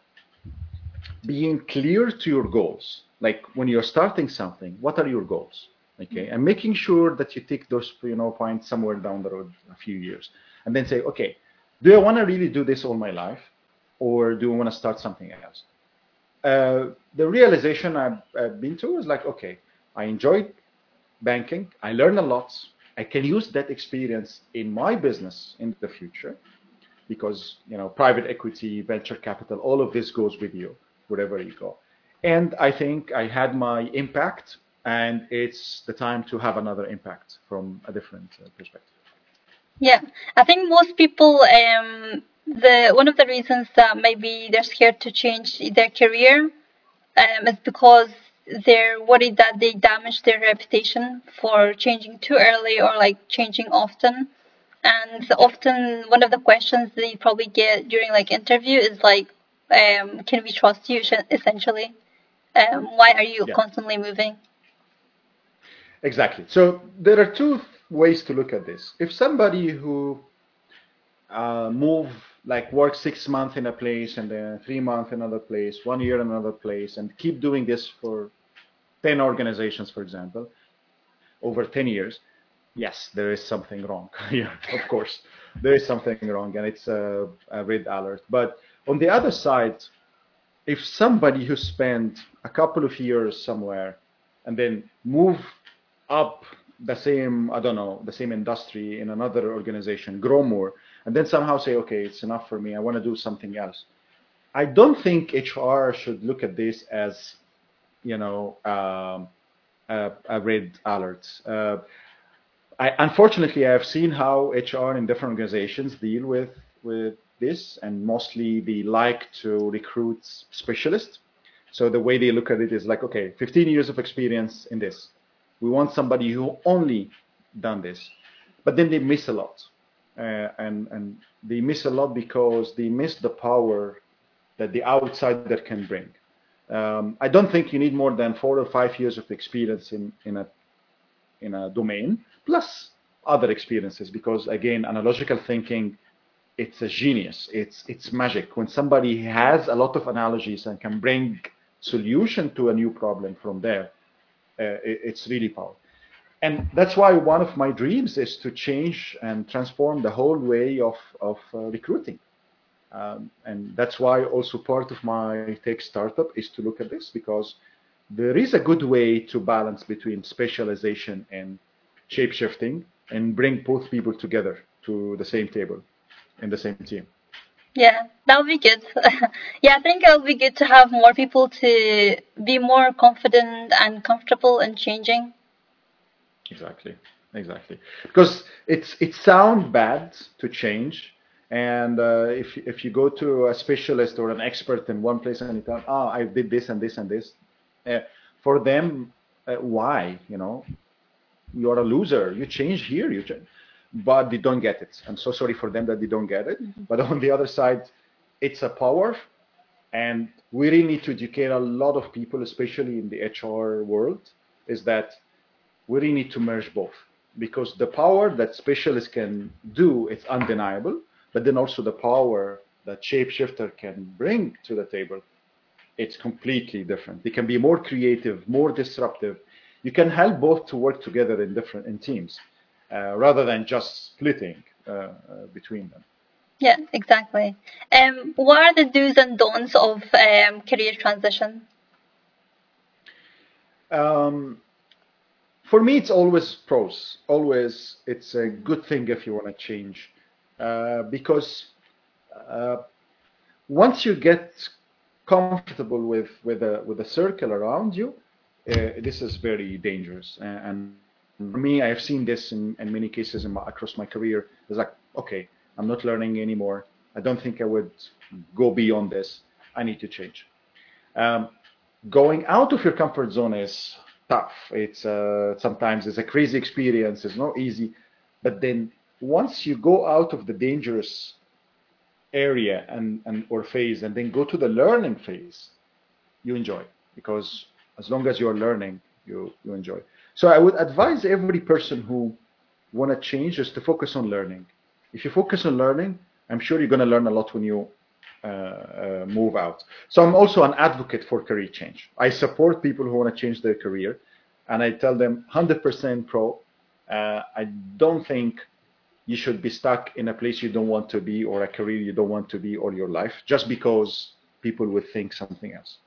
being clear to your goals. Like when you're starting something, what are your goals? Okay, and making sure that you take those you know points somewhere down the road a few years, and then say, okay, do I want to really do this all my life, or do I want to start something else? Uh, the realization I've, I've been to is like, okay, I enjoyed banking. I learned a lot. I can use that experience in my business in the future because you know private equity, venture capital, all of this goes with you wherever you go. And I think I had my impact, and it's the time to have another impact from a different uh, perspective. Yeah, I think most people, um, the one of the reasons that maybe they're scared to change their career um, is because they're worried that they damage their reputation for changing too early or like changing often. And often one of the questions they probably get during like interview is like, um, can we trust you essentially? Um, why are you yeah. constantly moving? Exactly. So there are two ways to look at this. If somebody who uh, move like work six months in a place and then three months in another place, one year in another place, and keep doing this for 10 organizations, for example, over 10 years, yes, there is something wrong. (laughs) yeah, of course, there is something wrong, and it's a, a red alert. But on the other side, if somebody who spent a couple of years somewhere and then move up the same, I don't know, the same industry in another organization, grow more, and then somehow say, okay, it's enough for me. I want to do something else. I don't think HR should look at this as, you know, um, a, a, red alert. Uh, I, unfortunately, I've seen how HR in different organizations deal with with this, and mostly they like to recruit specialists. So the way they look at it is like, okay, 15 years of experience in this. We want somebody who only done this, but then they miss a lot, uh, and and they miss a lot because they miss the power that the outsider can bring. Um, I don't think you need more than four or five years of experience in in a in a domain plus other experiences because again analogical thinking it's a genius. It's it's magic when somebody has a lot of analogies and can bring solution to a new problem from there. Uh, it, it's really powerful, and that's why one of my dreams is to change and transform the whole way of of uh, recruiting. Um, and that's why also part of my tech startup is to look at this because there is a good way to balance between specialization and shape shifting and bring both people together to the same table in the same team. Yeah, that would be good. (laughs) yeah, I think it would be good to have more people to be more confident and comfortable in changing. Exactly, exactly. Because it's it sounds bad to change, and uh, if if you go to a specialist or an expert in one place and you tell, oh, I did this and this and this, uh, for them, uh, why? You know, you're a loser. You change here. You change but they don't get it. I'm so sorry for them that they don't get it. Mm-hmm. But on the other side, it's a power, and we really need to educate a lot of people, especially in the HR world, is that we really need to merge both because the power that specialists can do is undeniable, but then also the power that shapeshifter can bring to the table, it's completely different. They can be more creative, more disruptive. You can help both to work together in different in teams, rather than just splitting uh, uh, between them. Yeah, exactly. Um, what are the do's and don'ts of um, career transition? Um, for me, it's always pros. Always, it's a good thing if you want to change, uh, because uh, once you get comfortable with with a with a circle around you, uh, this is very dangerous. And, for me, I have seen this in, in many cases in my, across my career. It's like, okay, I'm not learning anymore. I don't think I would go beyond this. I need to change. Um, going out of your comfort zone is tough. It's uh, sometimes it's a crazy experience. It's not easy, but then once you go out of the dangerous area and, and or phase and then go to the learning phase, you enjoy because as long as you're learning, you you enjoy. So I would advise every person who want to change is to focus on learning. If you focus on learning, I'm sure you're going to learn a lot when you uh, uh, move out. So I'm also an advocate for career change. I support people who want to change their career, and I tell them 100% pro. Uh, I don't think you should be stuck in a place you don't want to be or a career you don't want to be all your life just because people would think something else.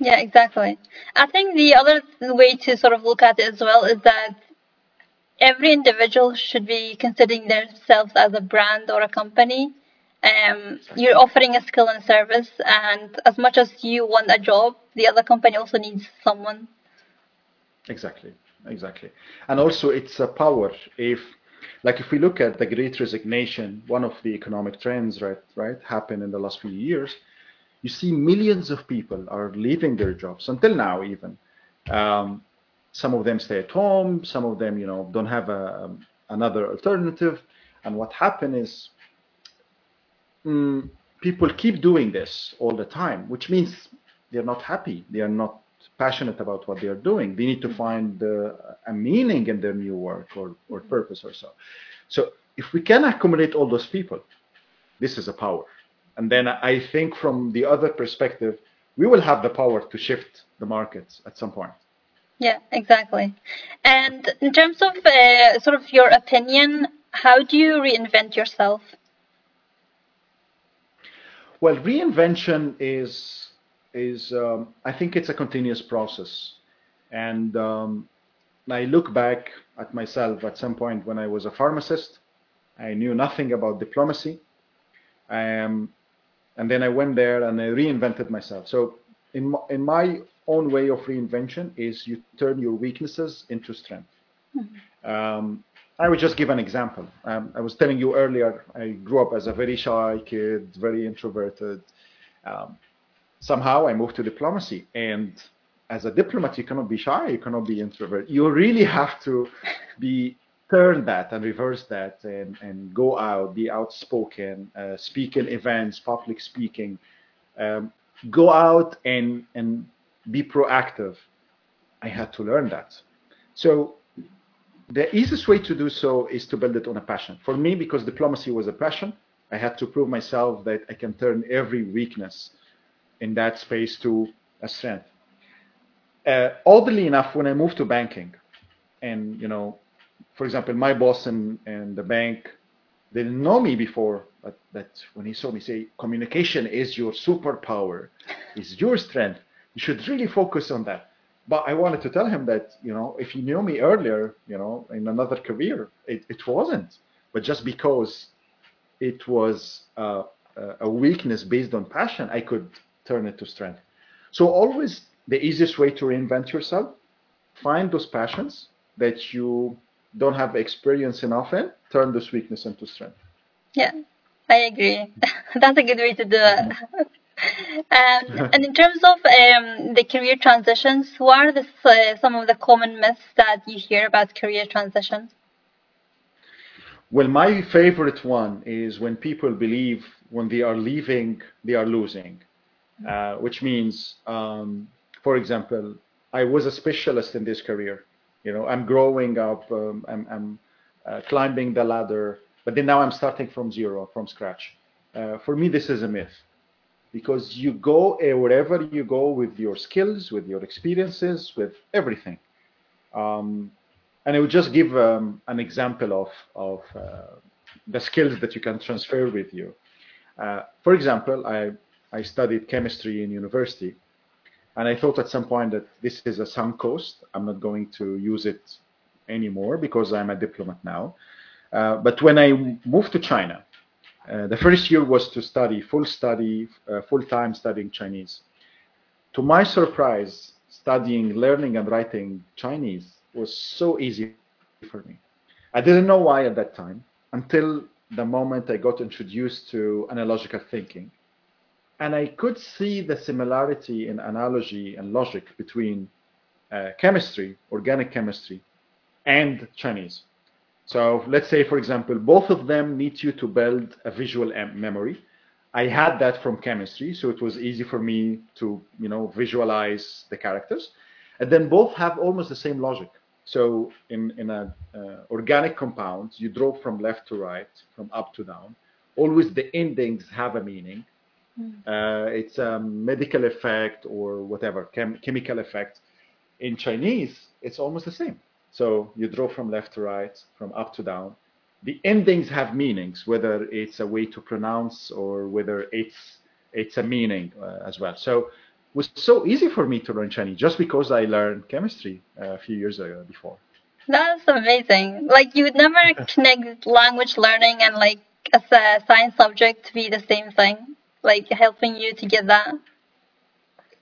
Yeah, exactly. I think the other way to sort of look at it as well is that every individual should be considering themselves as a brand or a company. Um, you're offering a skill and service, and as much as you want a job, the other company also needs someone. Exactly, exactly. And also, it's a power. If, like, if we look at the Great Resignation, one of the economic trends, right, right, happened in the last few years. You see, millions of people are leaving their jobs until now, even. Um, some of them stay at home. Some of them, you know, don't have a, um, another alternative. And what happened is mm, people keep doing this all the time, which means they're not happy. They are not passionate about what they are doing. They need to find uh, a meaning in their new work or, or purpose or so. So if we can accommodate all those people, this is a power. And then I think from the other perspective, we will have the power to shift the markets at some point. Yeah, exactly. And in terms of uh, sort of your opinion, how do you reinvent yourself? Well, reinvention is is um, I think it's a continuous process, and um, I look back at myself at some point when I was a pharmacist. I knew nothing about diplomacy, um, and then I went there and I reinvented myself. So in my, in my own way of reinvention is you turn your weaknesses into strength. Mm-hmm. Um, I would just give an example. Um, I was telling you earlier, I grew up as a very shy kid, very introverted. Um, somehow I moved to diplomacy, and as a diplomat, you cannot be shy, you cannot be introvert. You really have to be turn that and reverse that, and, and go out, be outspoken, uh, speak in events, public speaking, um, go out and and be proactive. I had to learn that. So the easiest way to do so is to build it on a passion. For me, because diplomacy was a passion, I had to prove myself that I can turn every weakness in that space to a strength. Uh, oddly enough, when I moved to banking, and you know, for example, my boss and, in the bank they didn't know me before, but that when he saw me say, communication is your superpower, is your strength you should really focus on that. But I wanted to tell him that, you know, if he knew me earlier, you know, in another career, it, it wasn't. But just because it was uh, a weakness based on passion, I could turn it to strength. So always the easiest way to reinvent yourself, find those passions that you don't have experience enough in, turn this weakness into strength. Yeah, I agree. (laughs) That's a good way to do it. (laughs) Um, and in terms of um, the career transitions, what are the, uh, some of the common myths that you hear about career transition? Well, my favorite one is when people believe when they are leaving, they are losing, uh, which means, um, for example, I was a specialist in this career. You know, I'm growing up, um, I'm, I'm uh, climbing the ladder, but then now I'm starting from zero, from scratch. Uh, for me, this is a myth because you go uh, wherever you go with your skills, with your experiences, with everything. Um, and I would just give um, an example of, of uh, the skills that you can transfer with you. Uh, for example, I, I studied chemistry in university, and I thought at some point that this is a sunk cost. I'm not going to use it anymore because I'm a diplomat now. Uh, but when I moved to China, uh, the first year was to study full study, uh, full time studying Chinese. To my surprise, studying, learning, and writing Chinese was so easy for me. I didn't know why at that time until the moment I got introduced to analogical thinking. And I could see the similarity in analogy and logic between uh, chemistry, organic chemistry, and Chinese. So let's say, for example, both of them need you to build a visual memory. I had that from chemistry, so it was easy for me to, you know, visualize the characters. And then both have almost the same logic. So in, in an uh, organic compound, you draw from left to right, from up to down. Always the endings have a meaning. Mm. Uh, it's a medical effect or whatever, chem- chemical effect. In Chinese, it's almost the same. So you draw from left to right, from up to down. The endings have meanings, whether it's a way to pronounce or whether it's it's a meaning uh, as well. So it was so easy for me to learn Chinese just because I learned chemistry uh, a few years ago before. That's amazing. Like you would never (laughs) connect language learning and like as a science subject to be the same thing, like helping you to get that.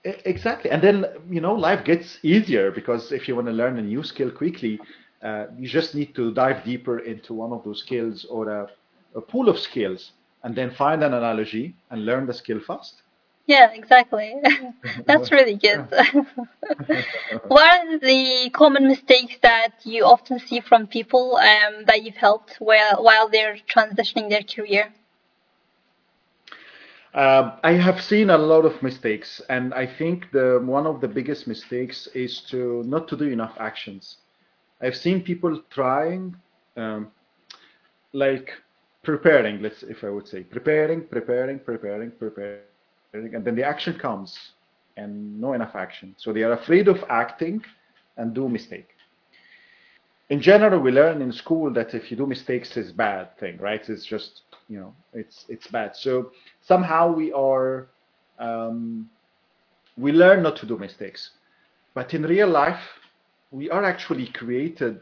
Exactly, and then you know life gets easier because if you want to learn a new skill quickly, uh, you just need to dive deeper into one of those skills or a, a pool of skills, and then find an analogy and learn the skill fast. Yeah, exactly. (laughs) That's really good. (laughs) what are the common mistakes that you often see from people um, that you've helped while while they're transitioning their career? Uh, I have seen a lot of mistakes, and I think the one of the biggest mistakes is to not to do enough actions. I've seen people trying, um, like preparing. Let's, if I would say, preparing, preparing, preparing, preparing and then the action comes and no enough action. So they are afraid of acting and do mistake. In general, we learn in school that if you do mistakes, it's bad thing, right? It's just you know, it's it's bad. So somehow we are um, we learn not to do mistakes, but in real life, we are actually created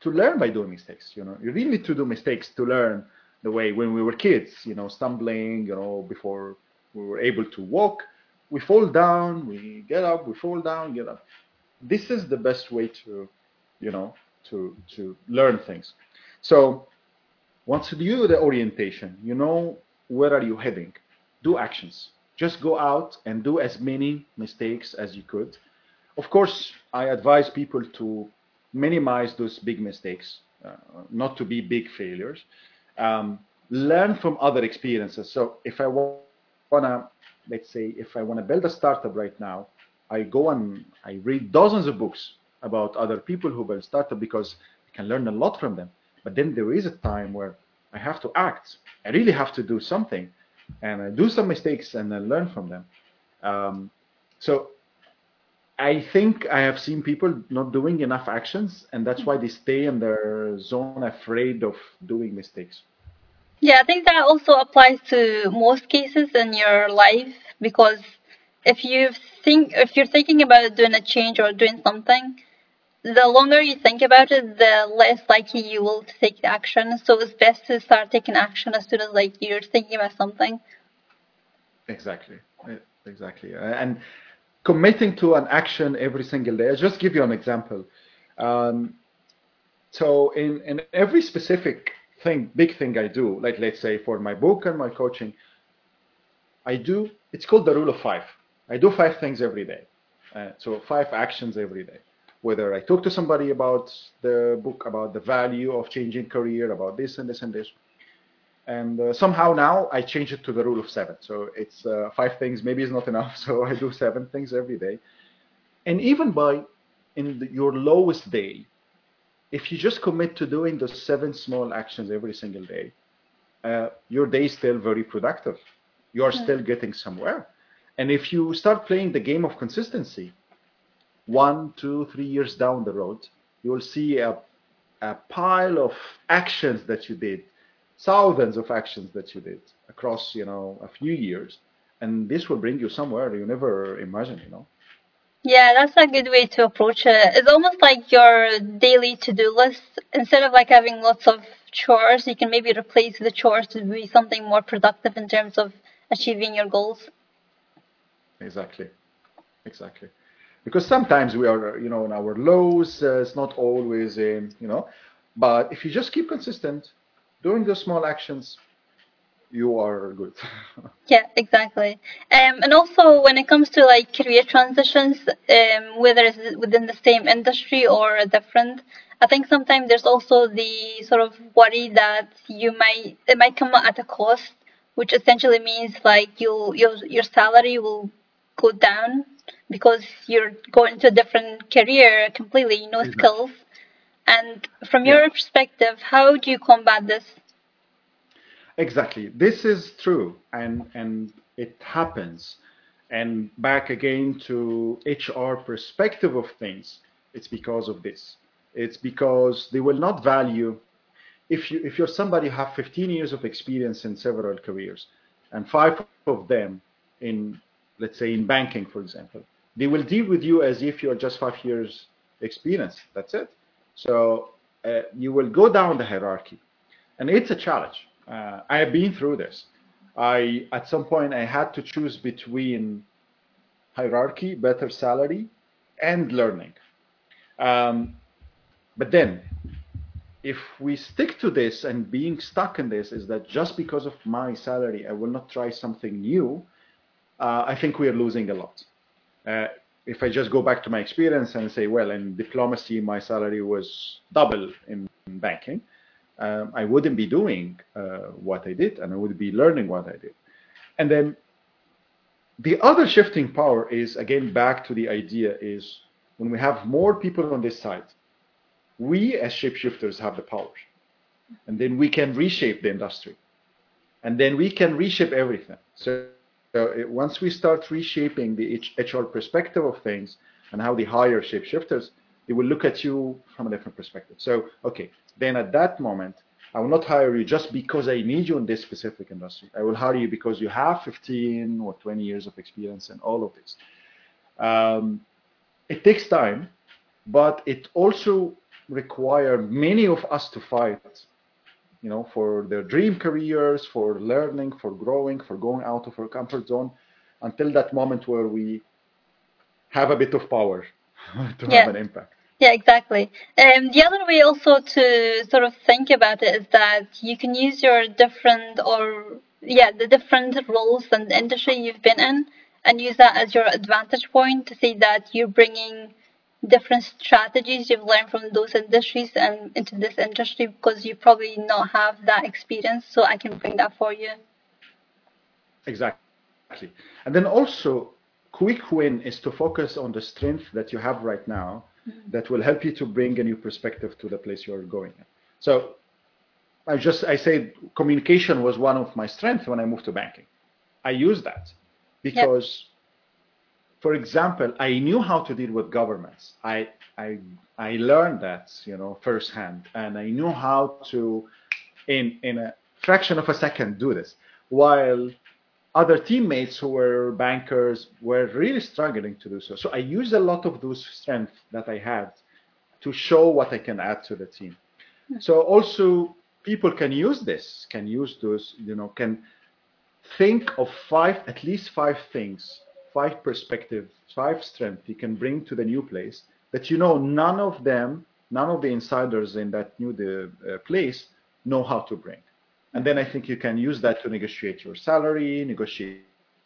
to learn by doing mistakes. You know, you really need to do mistakes to learn the way when we were kids, you know, stumbling, you know, before we were able to walk, we fall down, we get up, we fall down, get up. This is the best way to, you know, to to learn things. So once you do the orientation, you know where are you heading. Do actions. Just go out and do as many mistakes as you could. Of course, I advise people to minimize those big mistakes, uh, not to be big failures um, learn from other experiences. So if I want to, let's say, if I want to build a startup right now, I go and I read dozens of books about other people who build startup because I can learn a lot from them. But then there is a time where I have to act. I really have to do something, and I do some mistakes and then learn from them. Um, so I think I have seen people not doing enough actions, and that's why they stay in their zone, afraid of doing mistakes. Yeah, I think that also applies to most cases in your life because if you think if you're thinking about doing a change or doing something, the longer you think about it, the less likely you will to take action. So it's best to start taking action as soon as like you're thinking about something. Exactly, exactly, and committing to an action every single day. I'll just give you an example. Um, so in, in every specific thing, big thing I do, like let's say for my book and my coaching, I do, it's called the rule of five. I do five things every day. Uh, so five actions every day. Whether I talk to somebody about the book, about the value of changing career, about this and this and this. And uh, somehow now I change it to the rule of seven. So it's uh, five things. Maybe it's not enough. (laughs) So I do seven things every day. And even by in the, your lowest day, if you just commit to doing those seven small actions every single day, uh, your day is still very productive. You are still getting somewhere. And if you start playing the game of consistency, one, two, three years down the road, you will see a, a pile of actions that you did, thousands of actions that you did across, you know, a few years. And this will bring you somewhere you never imagined, you know. Yeah, that's a good way to approach it. It's almost like your daily to-do list. Instead of like having lots of chores, you can maybe replace the chores to be something more productive in terms of achieving your goals. Exactly. Exactly. Because sometimes we are, you know, in our lows, uh, it's not always in, you know, but if you just keep consistent, doing those small actions, you are good. (laughs) yeah, exactly. Um, and also when it comes to like career transitions, um, whether it's within the same industry or a different, I think sometimes there's also the sort of worry that you might it might come at a cost, which essentially means like you your your salary will go down because you're going to a different career completely, no skills. And from your yeah. perspective, how do you combat this? Exactly. This is true and and it happens. And back again to HR perspective of things, it's because of this. It's because they will not value if you if you're somebody who have 15 years of experience in several careers and five of them in let's say in banking for example they will deal with you as if you're just five years experience. That's it. So uh, you will go down the hierarchy. And it's a challenge. Uh, I have been through this. I at some point I had to choose between hierarchy, better salary, and learning. Um, but then, if we stick to this and being stuck in this is that just because of my salary I will not try something new, uh, I think we are losing a lot. Uh, if I just go back to my experience and say, well, in diplomacy my salary was double in banking um, I wouldn't be doing uh, what I did and I would be learning what I did. And then the other shifting power is again back to the idea is when we have more people on this side, we as shapeshifters have the power. And then we can reshape the industry. And then we can reshape everything. So, so it, once we start reshaping the HR perspective of things and how they hire shapeshifters, they will look at you from a different perspective. So, okay, then at that moment, I will not hire you just because I need you in this specific industry. I will hire you because you have 15 or 20 years of experience and all of this. Um, it takes time, but it also requires many of us to fight, you know, for their dream careers, for learning, for growing, for going out of our comfort zone, until that moment where we have a bit of power (laughs) to yeah. have an impact. Yeah, exactly. Um, the other way also to sort of think about it is that you can use your different or yeah the different roles and industry you've been in and use that as your advantage point to see that you're bringing different strategies you've learned from those industries and into this industry because you probably not have that experience so i can bring that for you exactly and then also quick win is to focus on the strength that you have right now mm-hmm. that will help you to bring a new perspective to the place you're going. So I just I say communication was one of my strengths when I moved to banking. I used that because, yep. For example, I knew how to deal with governments. I I I learned that you know firsthand, and I knew how to, in in a fraction of a second, do this. While other teammates who were bankers were really struggling to do so. So I used a lot of those strengths that I had to show what I can add to the team. Hmm. So also people can use this, can use those, you know, can think of five, at least five things, five perspective, five strengths you can bring to the new place that you know none of them, none of the insiders in that new the, uh, place know how to bring. And then I think you can use that to negotiate your salary, negotiate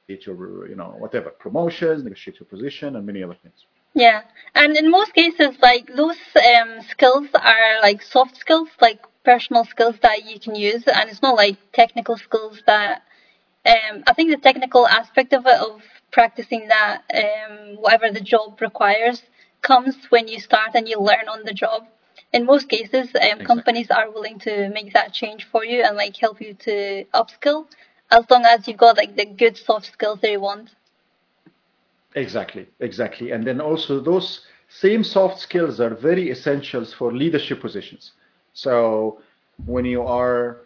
your, you know, whatever, promotions, negotiate your position, and many other things. Yeah, and in most cases, like those um, skills are like soft skills, like personal skills that you can use, and it's not like technical skills that. Um, I think the technical aspect of it, of practicing that, um, whatever the job requires, comes when you start and you learn on the job. In most cases, um, Exactly. companies are willing to make that change for you and like help you to upskill, as long as you've got like the good soft skills they want. Exactly, exactly. And then also those same soft skills are very essentials for leadership positions. So when you are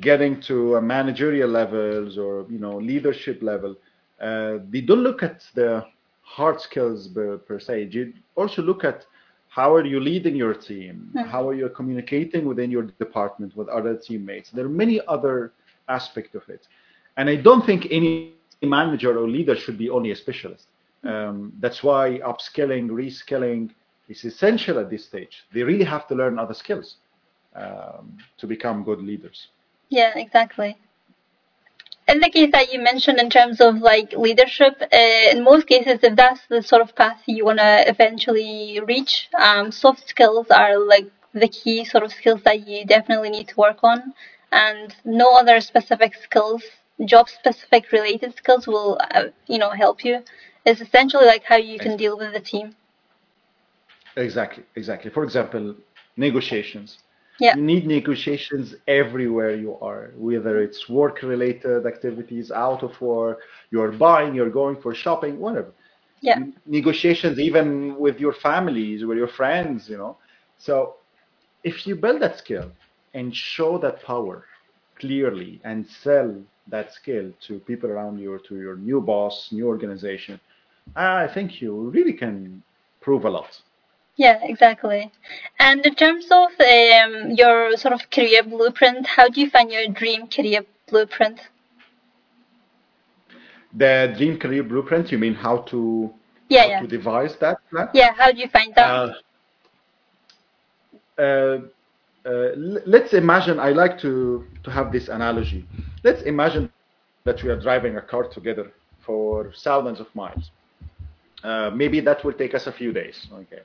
getting to a managerial levels or you know leadership level, they don't look at the hard skills per, per se. You also look at how are you leading your team, Mhm. how are you communicating within your department with other teammates. There are many other aspects of it, and I don't think any manager or leader should be only a specialist. Um, that's why upskilling, reskilling is essential at this stage. They really have to learn other skills um, to become good leaders. Yeah, exactly. In the case that you mentioned in terms of like leadership, uh, in most cases, if that's the sort of path you want to eventually reach, um, soft skills are like the key sort of skills that you definitely need to work on, and no other specific skills, job specific related skills will, uh, you know, help you. It's essentially like how you can deal with the team. Exactly, exactly. For example, negotiations. Yeah. You need negotiations everywhere you are, whether it's work related activities, out of work, you're buying, you're going for shopping, whatever. Yeah. Negotiations even with your families, with your friends, you know. So if you build that skill and show that power clearly and sell that skill to people around you or to your new boss, new organization, I think you really can prove a lot. Yeah, exactly. And in terms of um, your sort of career blueprint, how do you find your dream career blueprint? The dream career blueprint, you mean how to Yeah, how yeah. to devise that plan? Yeah, how do you find that? Uh, uh, uh, let's imagine, I like to, to have this analogy. Let's imagine that we are driving a car together for thousands of miles. Uh, maybe that will take us a few days. Okay.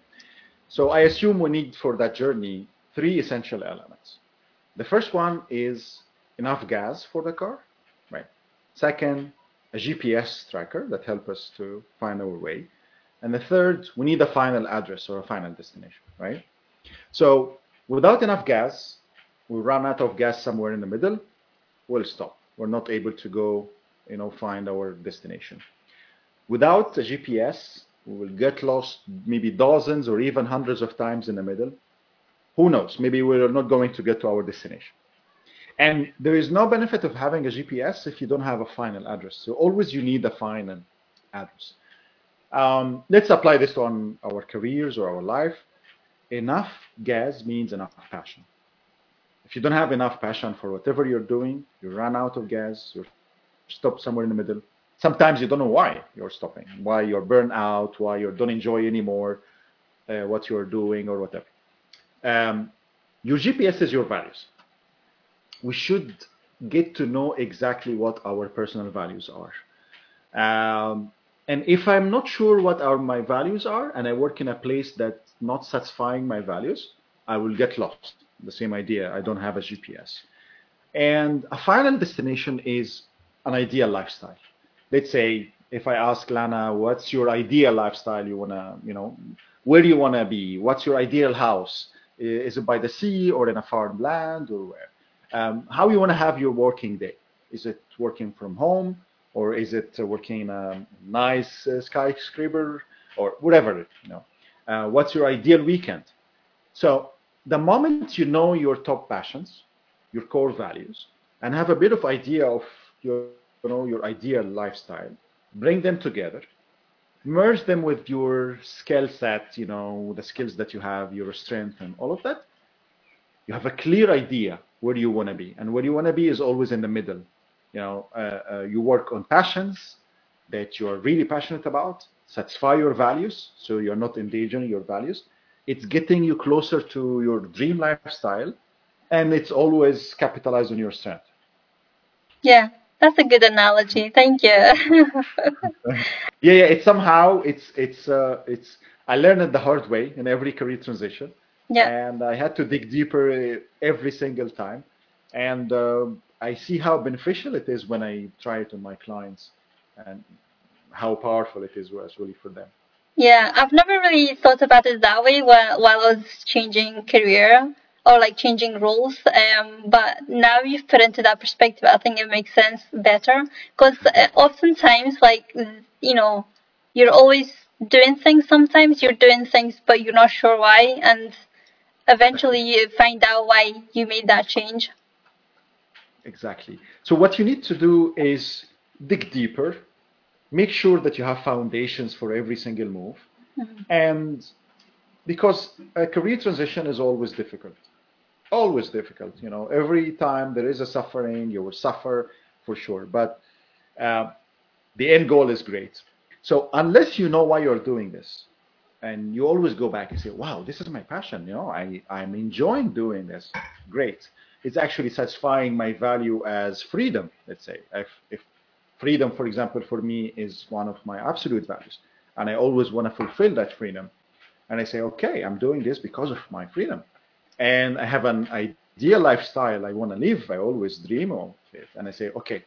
So I assume we need for that journey three essential elements. The first one is enough gas for the car, right? Second, a GPS tracker that help us to find our way. And the third, we need a final address or a final destination, right? So without enough gas, we run out of gas somewhere in the middle, we'll stop. We're not able to go, you know, find our destination. Without a GPS, we will get lost maybe dozens or even hundreds of times in the middle. Who knows? Maybe we're not going to get to our destination. And there is no benefit of having a GPS if you don't have a final address. So always you need a final address. Um, let's apply this on our careers or our life. Enough gas means enough passion. If you don't have enough passion for whatever you're doing, you run out of gas, you're stopped somewhere in the middle. Sometimes you don't know why you're stopping, why you're burned out, why you don't enjoy anymore uh, what you're doing or whatever. Um, your GPS is your values. We should get to know exactly what our personal values are. Um, and if I'm not sure what are my values are, and I work in a place that's not satisfying my values, I will get lost. The same idea. I don't have a GPS. And a final destination is an ideal lifestyle. Let's say if I ask Lana, what's your ideal lifestyle you wanna, you know, where do you wanna be? What's your ideal house? Is it by the sea or in a farmland or where? Um, how you wanna have your working day? Is it working from home or is it working in a nice uh, skyscraper or whatever? You know, uh, what's your ideal weekend? So the moment you know your top passions, your core values, and have a bit of idea of your, you know, your ideal lifestyle, bring them together, merge them with your skill set, you know, the skills that you have, your strength, and all of that. You have a clear idea where you want to be, and where you want to be is always in the middle. You know, uh, uh, you work on passions that you are really passionate about, satisfy your values, so you're not endangering your values. It's getting you closer to your dream lifestyle, and it's always capitalized on your strength. Yeah, That's a good analogy. Thank you. (laughs) yeah, yeah. It's somehow it's it's uh, it's. I learned it the hard way in every career transition. Yeah. And I had to dig deeper every single time, and uh, I see how beneficial it is when I try it on my clients, and how powerful it is really for them. Yeah, I've never really thought about it that way while, while I was changing career or like changing roles. Um, but now you've put into that perspective, I think it makes sense better because uh, oftentimes, like, you know, you're always doing things. Sometimes you're doing things, but you're not sure why. And eventually you find out why you made that change. Exactly. So what you need to do is dig deeper make sure that you have foundations for every single move. Mm-hmm. And because a career transition is always difficult, always difficult. You know, every time there is a suffering, you will suffer for sure. But uh, the end goal is great. So unless you know why you're doing this, and you always go back and say, "Wow, this is my passion." You know, I I'm enjoying doing this. Great. It's actually satisfying my value as freedom. Let's say if if freedom, for example, for me is one of my absolute values. And I always want to fulfill that freedom. And I say, okay, I'm doing this because of my freedom. And I have an ideal lifestyle I want to live. I always dream of it. And I say, okay,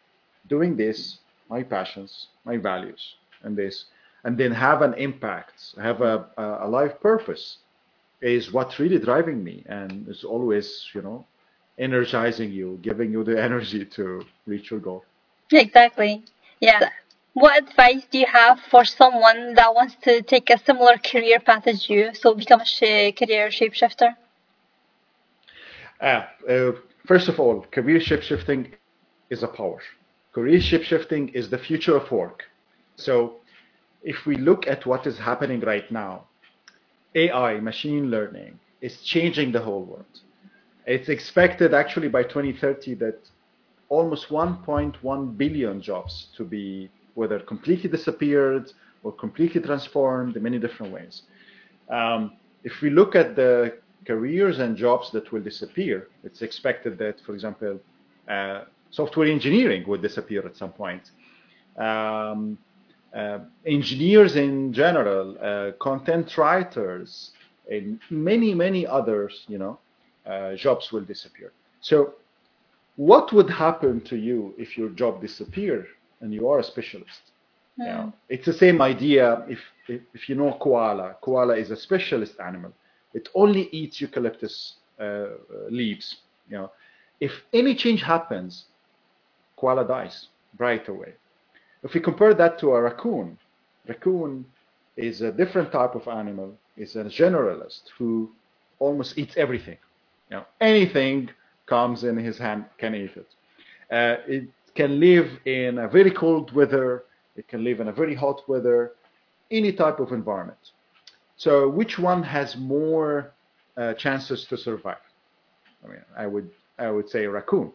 doing this, my passions, my values, and this, and then have an impact, have a, a life purpose is what's really driving me. And it's always, you know, energizing you, giving you the (laughs) energy to reach your goal. Exactly. Yeah. What advice do you have for someone that wants to take a similar career path as you, so become a sh- career shapeshifter? Uh, uh, first of all, career shapeshifting is a power. Career shapeshifting is the future of work. So, if we look at what is happening right now, AI, machine learning, is changing the whole world. It's expected actually by 2030 that almost 1.1 billion jobs to be whether completely disappeared or completely transformed in many different ways. Um, if we look at the careers and jobs that will disappear, it's expected that, for example, uh, software engineering would disappear at some point. Um, uh, engineers in general, uh, content writers, and many, many others, you know, uh, jobs will disappear. So what would happen to you if your job disappeared and you are a specialist? Mm. You know, it's the same idea if, if, if you know koala. Koala is a specialist animal. It only eats eucalyptus uh, leaves. You know, if any change happens, koala dies right away. If we compare that to a raccoon, raccoon is a different type of animal. Is a generalist who almost eats everything. You know, anything comes in his hand can eat it. Uh, it can live in a very cold weather. It can live in a very hot weather, any type of environment. So which one has more uh, chances to survive? I mean, I would I would say raccoon.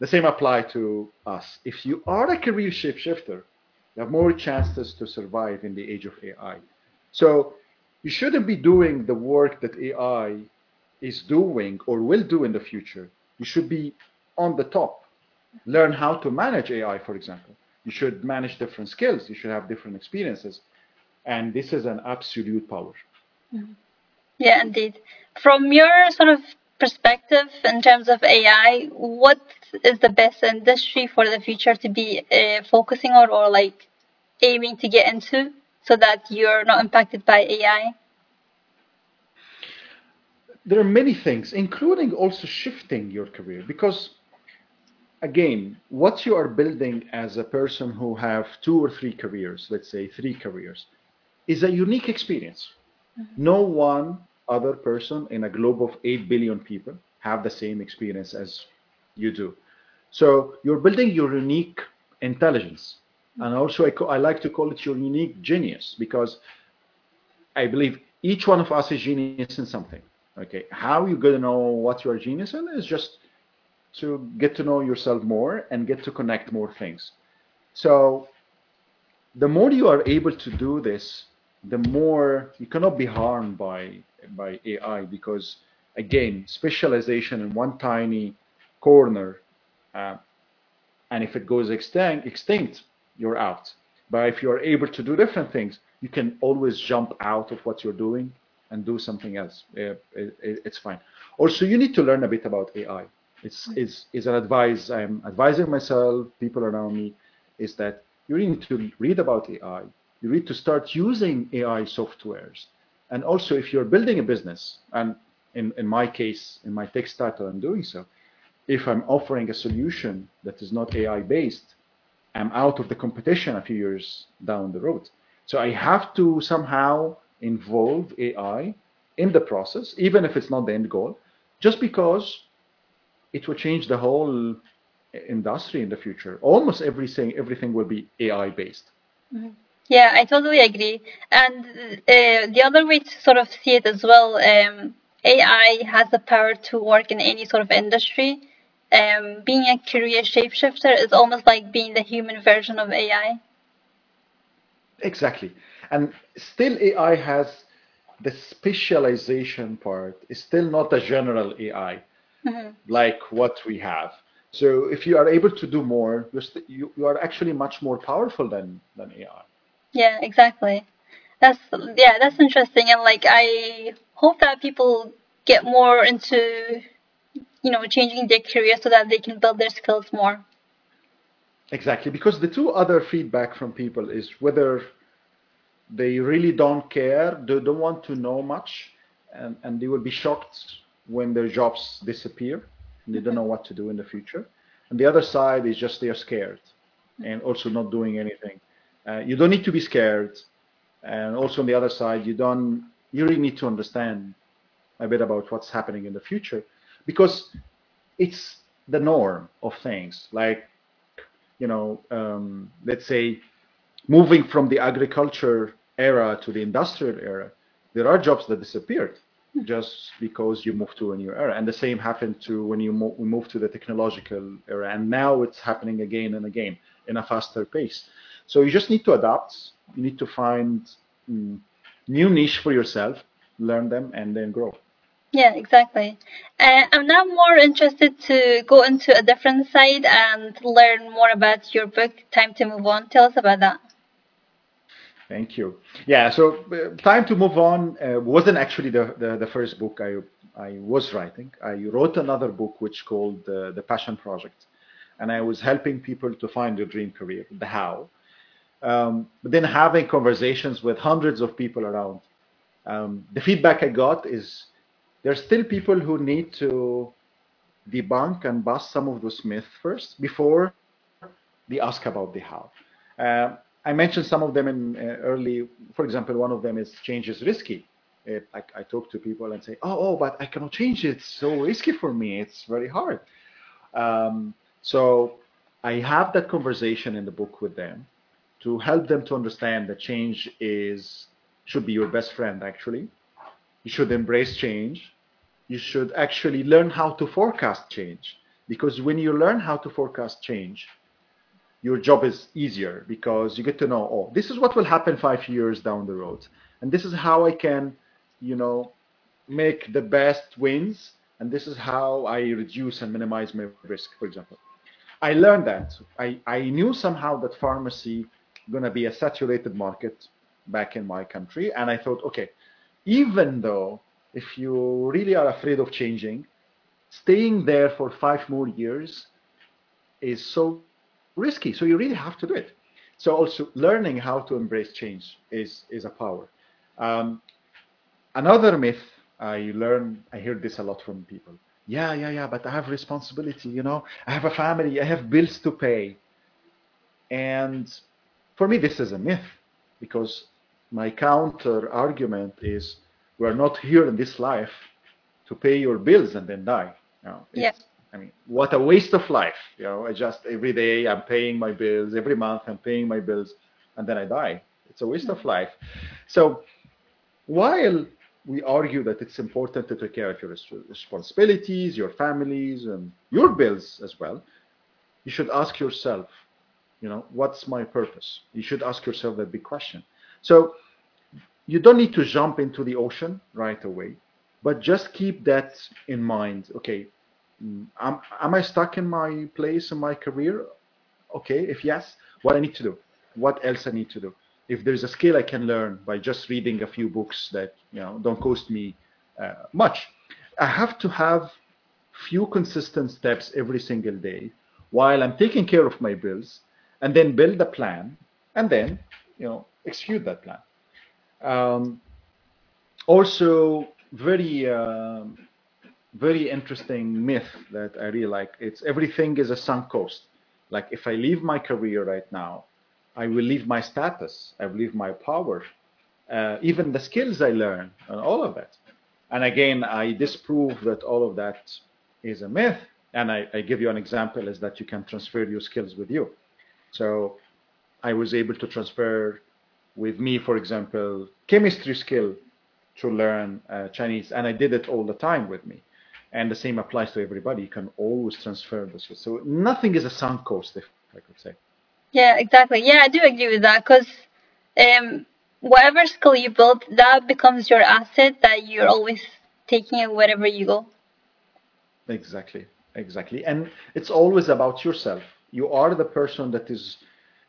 The same apply to us. If you are a career shapeshifter, you have more chances to survive in the age of AI. So you shouldn't be doing the work that AI is doing or will do in the future you should be on the top. Learn how to manage AI, for example. You should manage different skills. You should have different experiences. And this is an absolute power. Mm-hmm. Yeah, indeed. From your sort of perspective in terms of AI, what is the best industry for the future to be uh, focusing on or like aiming to get into so that you're not impacted by AI? there are many things, including also shifting your career, because again, what you are building as a person who have two or three careers, let's say three careers, is a unique experience. Mm-hmm. No one other person in a globe of 8 billion people have the same experience as you do. So you're building your unique intelligence. Mm-hmm. And also, I, co- I like to call it your unique genius because I believe each one of us is genius in something. Okay, how you gonna know what you're genius in is just to get to know yourself more and get to connect more things. So the more you are able to do this, the more you cannot be harmed by by AI because again, specialization in one tiny corner uh, and if it goes extinct, extinct, you're out. But if you're able to do different things, you can always jump out of what you're doing and do something else. It, it, it's fine. Also, you need to learn a bit about AI. It's, it's, it's an advice I'm advising myself, people around me, is that you need to read about AI. You need to start using AI softwares. And also, if you're building a business, and in, in my case, in my tech startup, I'm doing so, if I'm offering a solution that is not AI based, I'm out of the competition a few years down the road. So I have to somehow involve AI in the process, even if it's not the end goal, just because it will change the whole industry in the future. Almost everything, everything will be AI based. Mm-hmm. Yeah, I totally agree. And uh, the other way to sort of see it as well, um, AI has the power to work in any sort of industry um, being a career shapeshifter is almost like being the human version of AI. Exactly. And still AI has the specialization part is still not a general AI mm-hmm. like what we have. So if you are able to do more, you're st- you, you are actually much more powerful than, than AI. Yeah, exactly. That's yeah, that's interesting. And like I hope that people get more into you know, changing their career so that they can build their skills more. Exactly, because the two other feedback from people is whether they really don't care, they don't want to know much, and, and they will be shocked when their jobs disappear and they don't mm-hmm. know what to do in the future. And the other side is just they're scared and also not doing anything. Uh, you don't need to be scared. And also on the other side, you don't, you really need to understand a bit about what's happening in the future because it's the norm of things. Like, you know, um, let's say moving from the agriculture era to the industrial era, there are jobs that disappeared just because you moved to a new era. And the same happened to when you mo- moved to the technological era. And now it's happening again and again in a faster pace. So you just need to adapt. You need to find mm, new niche for yourself, learn them, and then grow. Yeah, exactly. Uh, I'm now more interested to go into a different side and learn more about your book, Time to Move On. Tell us about that. Thank you. Yeah, so uh, Time to Move On uh, wasn't actually the, the, the, first book I, I was writing. I wrote another book which called uh, The Passion Project. And I was helping people to find their dream career, the how. Um, but then having conversations with hundreds of people around. Um, the feedback I got is there are still people who need to debunk and bust some of those myths first before they ask about the how. Uh, I mentioned some of them in uh, early, for example, one of them is change is risky. It, I, I, talk to people and say, oh, oh, but I cannot change it. It's so risky for me. It's very hard. Um, so I have that conversation in the book with them to help them to understand that change is should be your best friend actually you should embrace change. You should actually learn how to forecast change. Because when you learn how to forecast change, your job is easier because you get to know, oh, this is what will happen five years down the road. And this is how I can, you know, make the best wins. And this is how I reduce and minimize my risk, for example. I learned that. I, I knew somehow that pharmacy going to be a saturated market back in my country. And I thought, okay, even though if you really are afraid of changing, staying there for five more years is so risky. So you really have to do it. So also learning how to embrace change is is a power. Um, another myth I learn, I hear this a lot from people. Yeah, yeah, yeah, but I have responsibility. You know, I have a family. I have bills to pay. And for me, this is a myth because my counter argument is we're not here in this life to pay your bills and then die. You know, yeah. I mean, what a waste of life. You know, I just every day I'm paying my bills, every month I'm paying my bills, and then I die. It's a waste of mm-hmm. life. So while we argue that it's important to take care of your responsibilities, your families, and your bills as well, you should ask yourself, you know, what's my purpose? You should ask yourself that big question. So you don't need to jump into the ocean right away, but just keep that in mind. Okay, am, am I stuck in my place in my career? okay, if yes, what I need to do, what else I need to do. If there's a skill I can learn by just reading a few books that you know don't cost me uh, much, I have to have few consistent steps every single day while I'm taking care of my bills, and then build the plan, and then you know execute that plan. Um, also, very um, very interesting myth that I really like. It's everything is a sunk cost. Like if I leave my career right now, I will leave my status, I will leave my power, uh, even the skills I learn, and all of that. And again, I disprove that all of that is a myth. And I, I give you an example is that you can transfer your skills with you. So I was able to transfer with me, for example, chemistry skill to learn uh, Chinese, and I did it all the time with me. And the same applies to everybody. You can always transfer this. So nothing is a sunk cost, if I could say. Yeah, exactly. Yeah, I do agree with that because um, whatever skill you build, that becomes your asset that you're always taking it wherever you go. Exactly, exactly. And it's always about yourself. You are the person that is,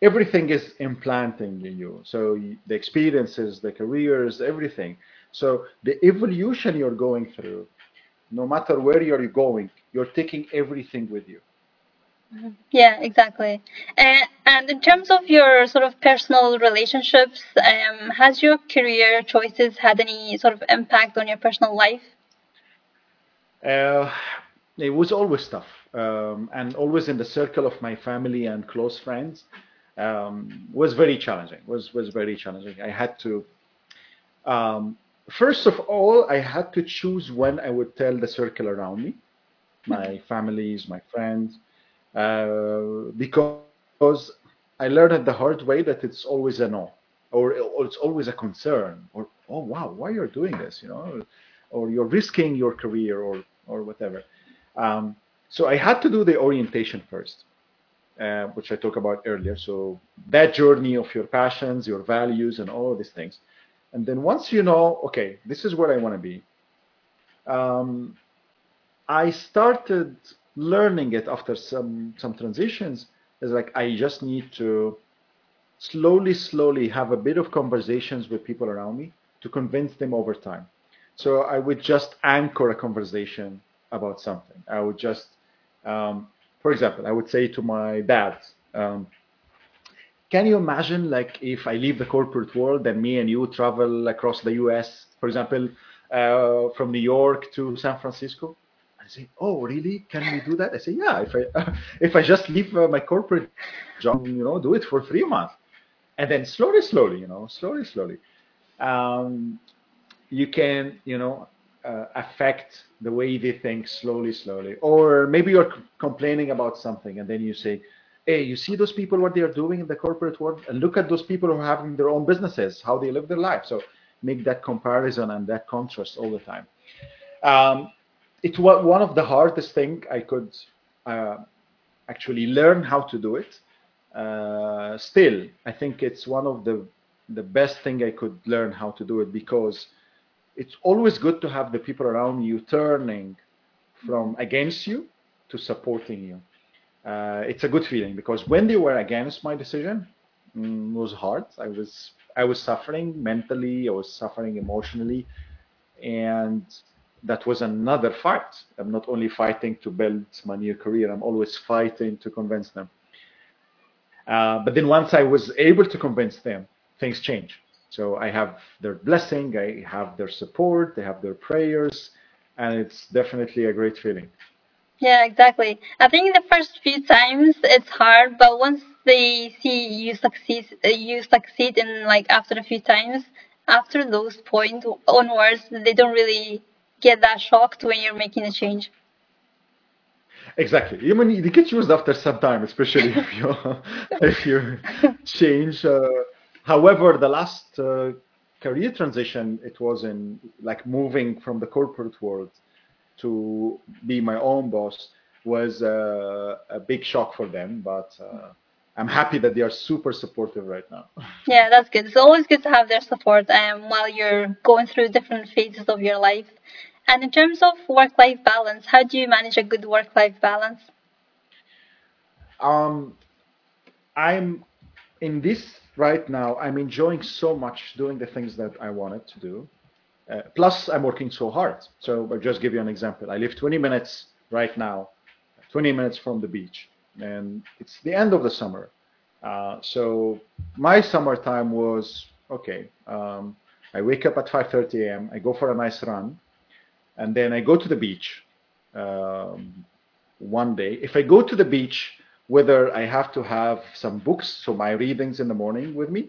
everything is implanting in you. So the experiences, the careers, everything. So the evolution you're going through, no matter where you're going, you're taking everything with you. Mm-hmm. Yeah, exactly. And, and in terms of your sort of personal relationships, um, has your career choices had any sort of impact on your personal life? Uh, it was always tough, um, and always in the circle of my family and close friends um, was very challenging. was was very challenging. I had to. Um, first of all, I had to choose when I would tell the circle around me, my families, my friends, uh, because I learned the hard way that it's always a no, or, or it's always a concern, or oh wow, why you're doing this, you know, or you're risking your career, or or whatever. Um, so I had to do the orientation first, uh, which I talked about earlier. So that journey of your passions, your values, and all of these things. And then once you know, okay, this is where I want to be, um, I started learning it after some some transitions. Is like I just need to slowly, slowly have a bit of conversations with people around me to convince them over time. So I would just anchor a conversation about something. I would just, um, for example, I would say to my dad, um, can you imagine like if I leave the corporate world and me and you travel across the U.S., for example, uh, from New York to San Francisco? I say, oh, really? Can we do that? I say, yeah. If I (laughs) if I just leave uh, my corporate job, you know, do it for three months, and then slowly, slowly, you know, slowly, slowly, um, you can, you know, uh, affect the way they think slowly, slowly. Or maybe you're complaining about something and then you say, hey, you see those people, what they are doing in the corporate world? And look at those people who are having their own businesses, how they live their life. So make that comparison and that contrast all the time. Um, it was one of the hardest thing I could uh, actually learn how to do it. Uh, still, I think it's one of the the best thing I could learn how to do it because it's always good to have the people around you turning from against you to supporting you. Uh, it's a good feeling because when they were against my decision, mm, it was hard. I was I was suffering mentally. I was suffering emotionally, and that was another fight. I'm not only fighting to build my new career. I'm always fighting to convince them. Uh, but then once I was able to convince them, things change. So I have their blessing, I have their support, they have their prayers, and it's definitely a great feeling. Yeah, exactly. I think the first few times it's hard, but once they see you succeed, you succeed in like after a few times, after those points onwards, they don't really get that shocked when you're making a change. Exactly. You mean you get used after some time, especially if you (laughs) if you (laughs) change. Uh, However, the last uh, career transition, it was in like moving from the corporate world to be my own boss was uh, a big shock for them, but uh, I'm happy that they are super supportive right now. (laughs) Yeah, that's good. It's always good to have their support um, while you're going through different phases of your life. And in terms of work-life balance, how do you manage a good work-life balance? Um, I'm in this right now. I'm enjoying so much doing the things that I wanted to do. Uh, plus, I'm working so hard. So I'll just give you an example. I live 20 minutes right now, 20 minutes from the beach, and it's the end of the summer. Uh, so my summertime was okay. Um, I wake up at 5:30 a.m. I go for a nice run, and then I go to the beach. Um, one day, if I go to the beach, whether I have to have some books, so my readings in the morning with me,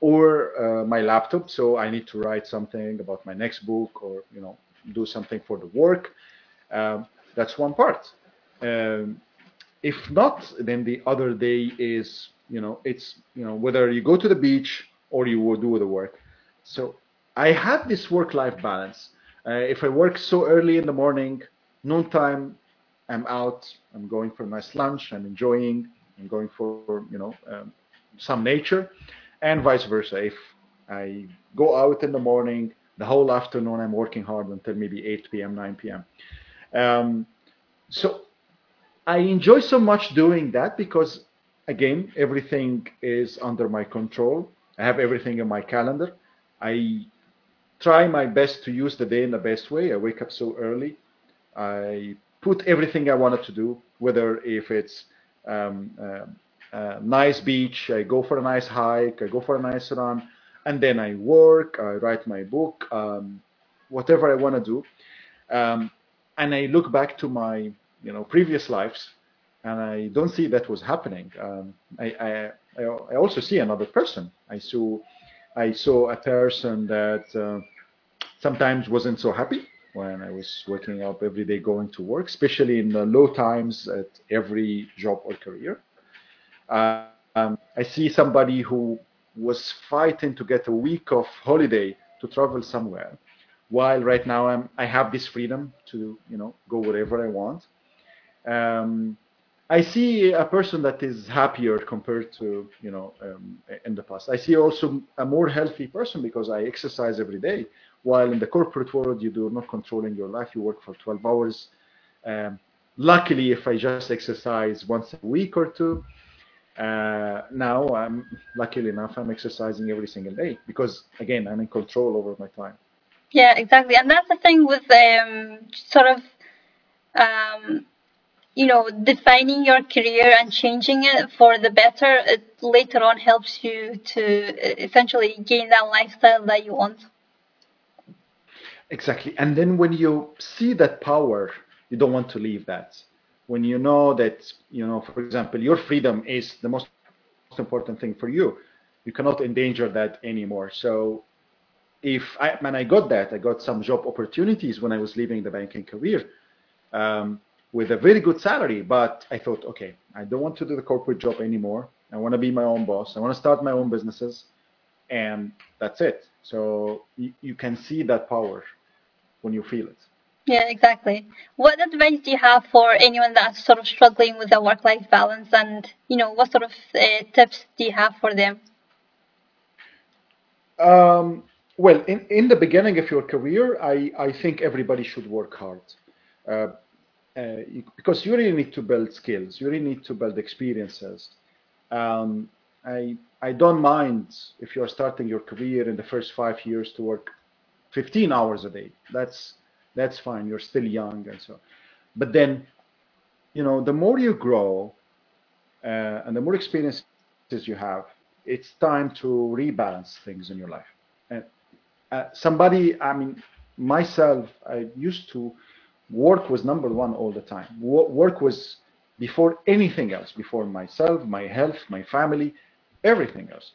or uh, my laptop, so I need to write something about my next book, or you know, do something for the work. Um, that's one part. Um, if not, then the other day is, you know, it's, you know, whether you go to the beach or you will do the work. So I have this work-life balance. Uh, if I work so early in the morning, noontime, I'm out. I'm going for a nice lunch. I'm enjoying. I'm going for, you know, um, some nature, and vice versa. If I go out in the morning, the whole afternoon I'm working hard until maybe 8 p.m., 9 p.m. Um, so I enjoy so much doing that because, again, everything is under my control. I have everything in my calendar. I try my best to use the day in the best way. I wake up so early. I put everything I wanted to do, whether if it's um, uh, uh, nice beach, I go for a nice hike, I go for a nice run, and then I work, I write my book, um, whatever I want to do. Um, and I look back to my you know previous lives and I don't see that was happening. Um, I, I, I also see another person. I saw I saw a person that uh, sometimes wasn't so happy when I was waking up every day going to work, especially in the low times at every job or career. Uh, um, I see somebody who was fighting to get a week of holiday to travel somewhere, while right now I'm, I have this freedom to you know go wherever I want. Um, I see a person that is happier compared to you know um, in the past. I see also a more healthy person because I exercise every day. While in the corporate world, you do not controlling your life. You work for 12 hours. Um, luckily, if I just exercise once a week or two, uh, now I'm luckily enough I'm exercising every single day because again I'm in control over my time. Yeah, exactly, and that's the thing with um, sort of um, you know defining your career and changing it for the better. It later on helps you to essentially gain that lifestyle that you want. Exactly, and then when you see that power, you don't want to leave that when you know that, you know, for example, your freedom is the most most important thing for you, you cannot endanger that anymore. So if I, when I got that, I got some job opportunities when I was leaving the banking career um, with a very good salary. But I thought, okay, I don't want to do the corporate job anymore. I want to be my own boss. I want to start my own businesses, and that's it. So you, you can see that power when you feel it. Yeah, exactly. What advice do you have for anyone that's sort of struggling with a work-life balance, and you know, what sort of uh, tips do you have for them? Um, well, in, in the beginning of your career, I, I think everybody should work hard. Uh, uh, because you really need to build skills, you really need to build experiences. Um, I, I don't mind if you're starting your career in the first five years to work 15 hours a day. That's that's fine. You're still young and so. But then, you know, the more you grow uh, and the more experiences you have, it's time to rebalance things in your life. And uh, somebody, I mean, myself, I used to work was number one all the time. Work was before anything else, before myself, my health, my family, everything else.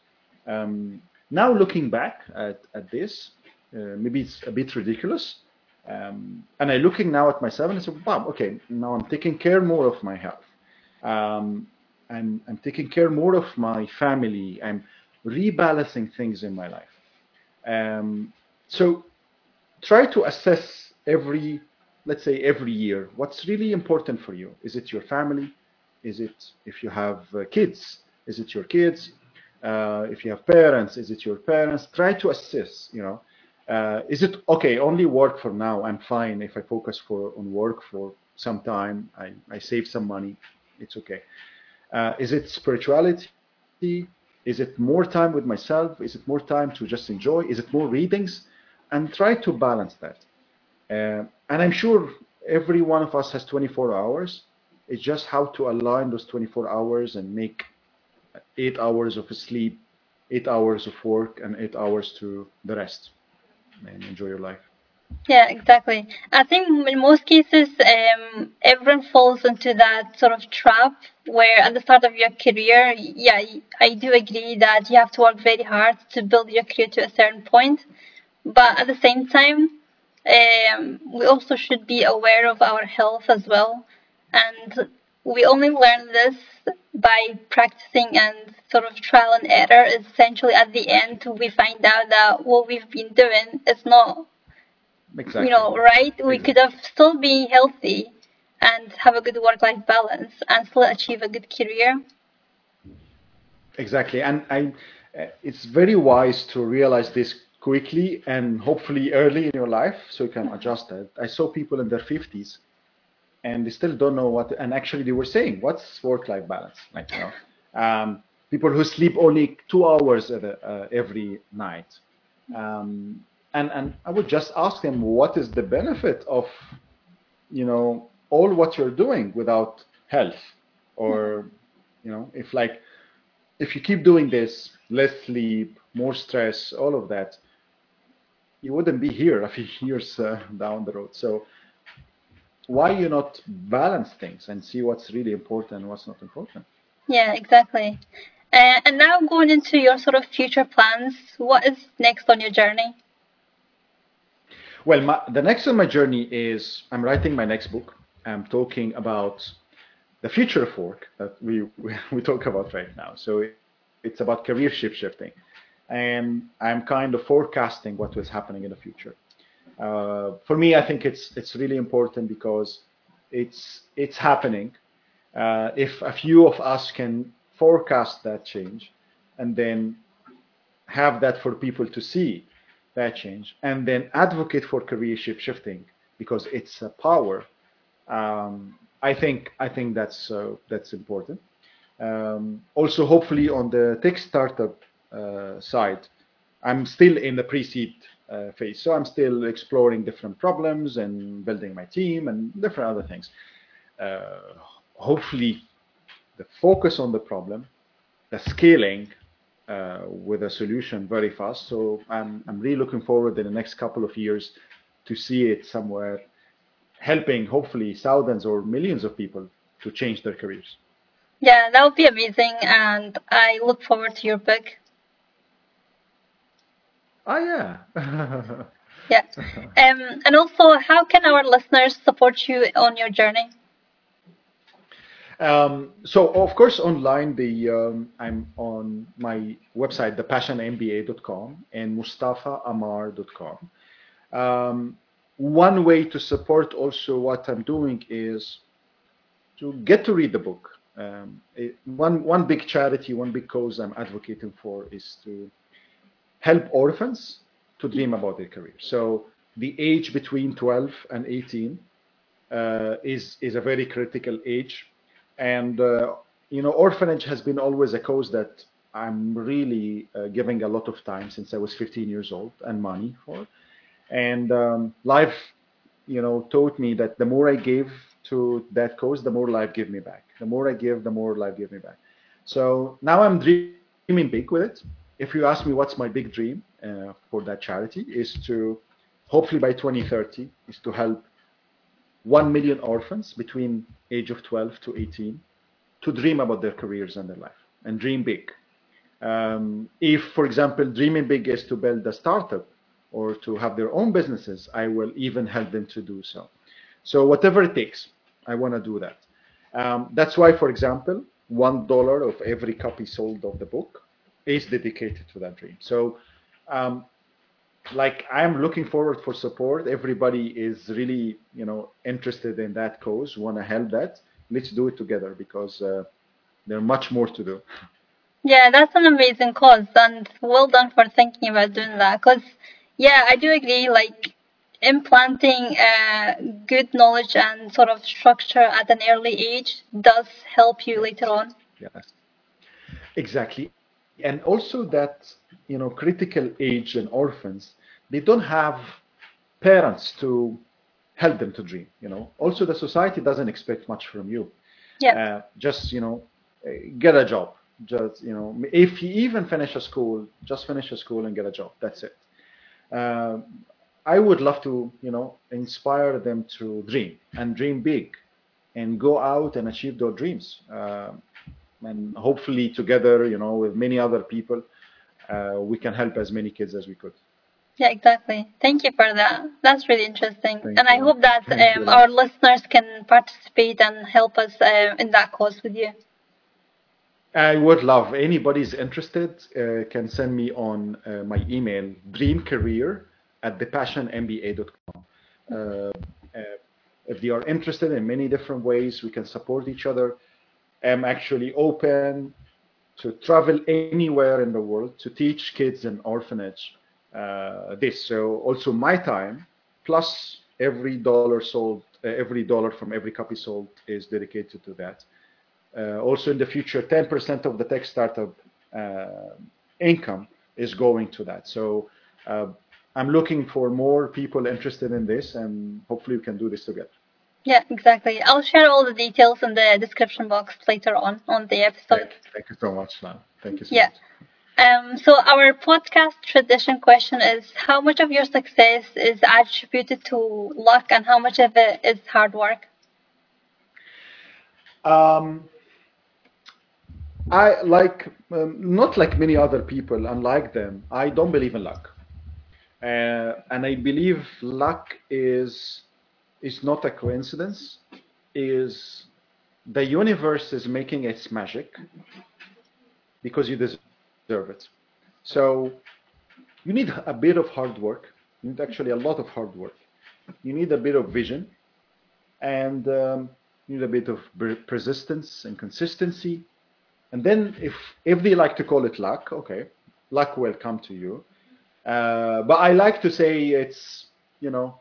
Um, now looking back at, at this, uh, maybe it's a bit ridiculous, um, and I'm looking now at myself and I said, wow, okay, now I'm taking care more of my health. Um, I'm, I'm taking care more of my family. I'm rebalancing things in my life. Um, so try to assess every, let's say every year, what's really important for you. Is it your family? Is it if you have uh, kids? Is it your kids? Uh, if you have parents, is it your parents? Try to assess, you know, uh, is it okay? Only work for now. I'm fine if I focus for on work for some time. I, I save some money. It's okay. Uh, is it spirituality? Is it more time with myself? Is it more time to just enjoy? Is it more readings? And try to balance that. Uh, and I'm sure every one of us has 24 hours. It's just how to align those 24 hours and make eight hours of sleep, eight hours of work, and eight hours to the rest and enjoy your life. Yeah, exactly. I think in most cases, um, everyone falls into that sort of trap where at the start of your career, yeah, I do agree that you have to work very hard to build your career to a certain point. But at the same time, um, we also should be aware of our health as well. And we only learn this by practicing and sort of trial and error. Essentially, at the end, we find out that what we've been doing is not Exactly. You know, right? We could have still be healthy and have a good work-life balance and still achieve a good career. Exactly, and I, it's very wise to realize this quickly and hopefully early in your life so you can mm-hmm. adjust it. I saw people in their 50s and they still don't know what, and actually they were saying, what's work-life balance? Like, you know, um, people who sleep only two hours a, uh, every night. Um, and and I would just ask them what is the benefit of you know all what you're doing without health or you know if like if you keep doing this less sleep more stress all of that you wouldn't be here a few (laughs) years uh, down the road so why you not balance things and see what's really important and what's not important yeah exactly uh, and now going into your sort of future plans what is next on your journey well, my, the next on my journey is I'm writing my next book. I'm talking about the future of work that we, (laughs) we, talk about right now. So it, it's about career shapeshifting. And I'm kind of forecasting what was happening in the future. Uh, for me, I think it's it's really important because it's it's happening. Uh, if a few of us can forecast that change and then have that for people to see, that change, and then advocate for career shapeshifting because it's a power. Um, I think I think that's uh, that's important. Um, also, hopefully, on the tech startup uh, side, I'm still in the pre-seed uh, phase, so I'm still exploring different problems and building my team and different other things. Uh, hopefully, the focus on the problem, the scaling, uh, with a solution very fast. So I'm, I'm really looking forward in the next couple of years to see it somewhere helping hopefully thousands or millions of people to change their careers. Yeah, that would be amazing, and I look forward to your book. Oh yeah. (laughs) yeah, um, and also, how can our listeners support you on your journey? Um, so of course online the um, I'm on my website thepassionmba.com and mustafaammar.com. Um, one way to support also what I'm doing is to get to read the book. Um, it, one one big charity, one big cause I'm advocating for is to help orphans to dream about their career. So the age between 12 and 18 uh, is is a very critical age and uh, you know, orphanage has been always a cause that I'm really uh, giving a lot of time since I was 15 years old and money for. And um, life, you know, taught me that the more I gave to that cause, the more life give me back. The more I give, the more life give me back. So now I'm dreaming big with it. If you ask me what's my big dream uh, for that charity, is to hopefully by 2030 is to help 1 million orphans between age of 12 to 18 to dream about their careers and their life and dream big. Um, if, for example, dreaming big is to build a startup or to have their own businesses, I will even help them to do so. So whatever it takes, I want to do that. Um, that's why, for example, one dollar of every copy sold of the book is dedicated to that dream. So um, like I'm looking forward for support. Everybody is really, you know, interested in that cause, want to help that. Let's do it together because uh, there's much more to do. Yeah, that's an amazing cause, and well done for thinking about doing that. Because, yeah, I do agree. Like implanting uh, good knowledge and sort of structure at an early age does help you later on. Yes, exactly, and also that you know critical age and orphans they don't have parents to help them to dream. You know, also the society doesn't expect much from you. Yeah. Uh, just you know, uh, get a job. Just you know, if you even finish a school, just finish a school and get a job. That's it. Uh, I would love to, you know, inspire them to dream and dream big, and go out and achieve their dreams. Uh, and hopefully, together, you know, with many other people, uh, we can help as many kids as we could. Yeah, exactly. Thank you for that. That's really interesting. Thank and I hope that um, our listeners can participate and help us uh, in that cause with you. I would love anybody's interested uh, can send me on uh, my email dreamcareer at thepassionmba.com. Uh, uh, if they are interested in many different ways, we can support each other. I'm actually open to travel anywhere in the world to teach kids in orphanage uh, this. So also my time plus every dollar sold, uh, every dollar from every copy sold is dedicated to that. Uh, also in the future, 10% of the tech startup uh, income is going to that. So uh, I'm looking for more people interested in this, and hopefully we can do this together. Yeah, exactly. I'll share all the details in the description box later on on the episode. Thank, thank you so much, Lan. Thank you so Yeah. much. Um, so our podcast tradition question is: How much of your success is attributed to luck, and how much of it is hard work? Um, I like um, not like many other people. Unlike them, I don't believe in luck, uh, and I believe luck is is not a coincidence. Is the universe is making its magic because you deserve it. So you need a bit of hard work. You need actually a lot of hard work. You need a bit of vision, and um, you need a bit of persistence and consistency. And then, if if they like to call it luck, okay, luck will come to you. Uh, but I like to say it's you know,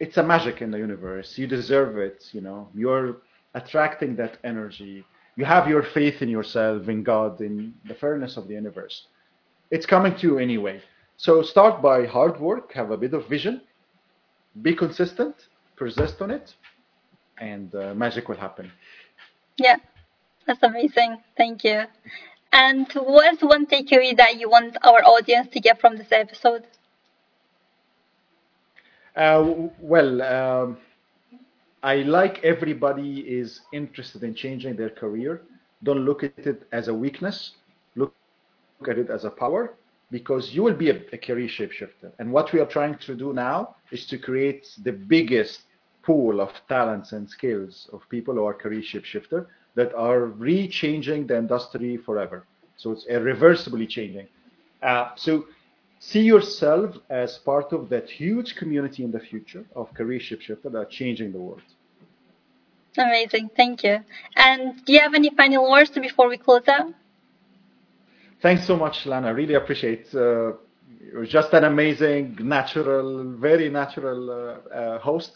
it's a magic in the universe. You deserve it. You know, you're attracting that energy. You have your faith in yourself, in God, in the fairness of the universe. It's coming to you anyway. So start by hard work, have a bit of vision, be consistent, persist on it, and uh, magic will happen. Yeah, that's amazing. Thank you. And what is one takeaway that you want our audience to get from this episode? Uh, well, um, I like everybody is interested in changing their career. Don't look at it as a weakness. Look, at it as a power because you will be a, a career shapeshifter. And what we are trying to do now is to create the biggest pool of talents and skills of people who are career shapeshifter that are re-changing the industry forever. So it's irreversibly changing. Uh, so see yourself as part of that huge community in the future of career shapeshifter that are changing the world. Amazing. Thank you. And do you have any final words before we close out? Thanks so much, Lana. Really appreciate. Uh, you're just an amazing, natural, very natural uh, uh, host.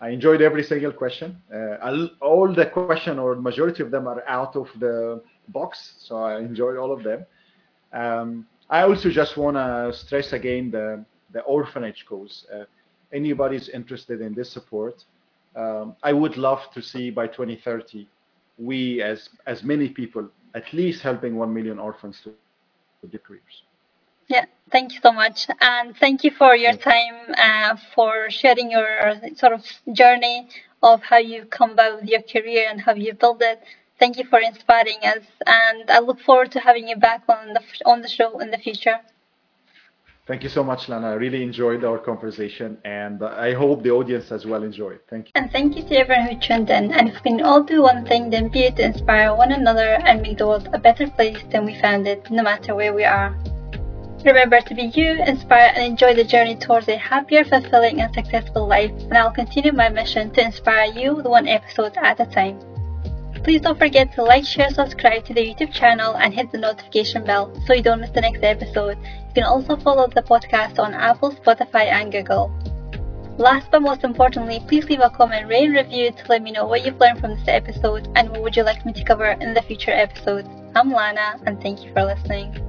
I enjoyed every single question. Uh, all the question or majority of them are out of the box, so I enjoyed all of them. Um, I also just want to stress again the the orphanage cause. Uh, anybody's interested in this support, um, I would love to see by 2030 we as as many people at least helping one million orphans to, to get careers. Yeah, thank you so much. And thank you for your time, uh, for sharing your sort of journey of how you've come about with your career and how you built it. Thank you for inspiring us. And I look forward to having you back on the, on the show in the future. Thank you so much, Lana. I really enjoyed our conversation, and I hope the audience as well enjoyed. Thank you. And thank you to everyone who tuned in. And if we can all do one thing, then be it to inspire one another and make the world a better place than we found it, no matter where we are. Remember to be you, inspire, and enjoy the journey towards a happier, fulfilling, and successful life. And I'll continue my mission to inspire you with one episode at a time. Please don't forget to like, share, subscribe to the YouTube channel, and hit the notification bell so you don't miss the next episode. You can also follow the podcast on Apple, Spotify, and Google. Last but most importantly, please leave a comment, rate, and review to let me know what you've learned from this episode and what would you like me to cover in the future episodes. I'm Lana, and thank you for listening.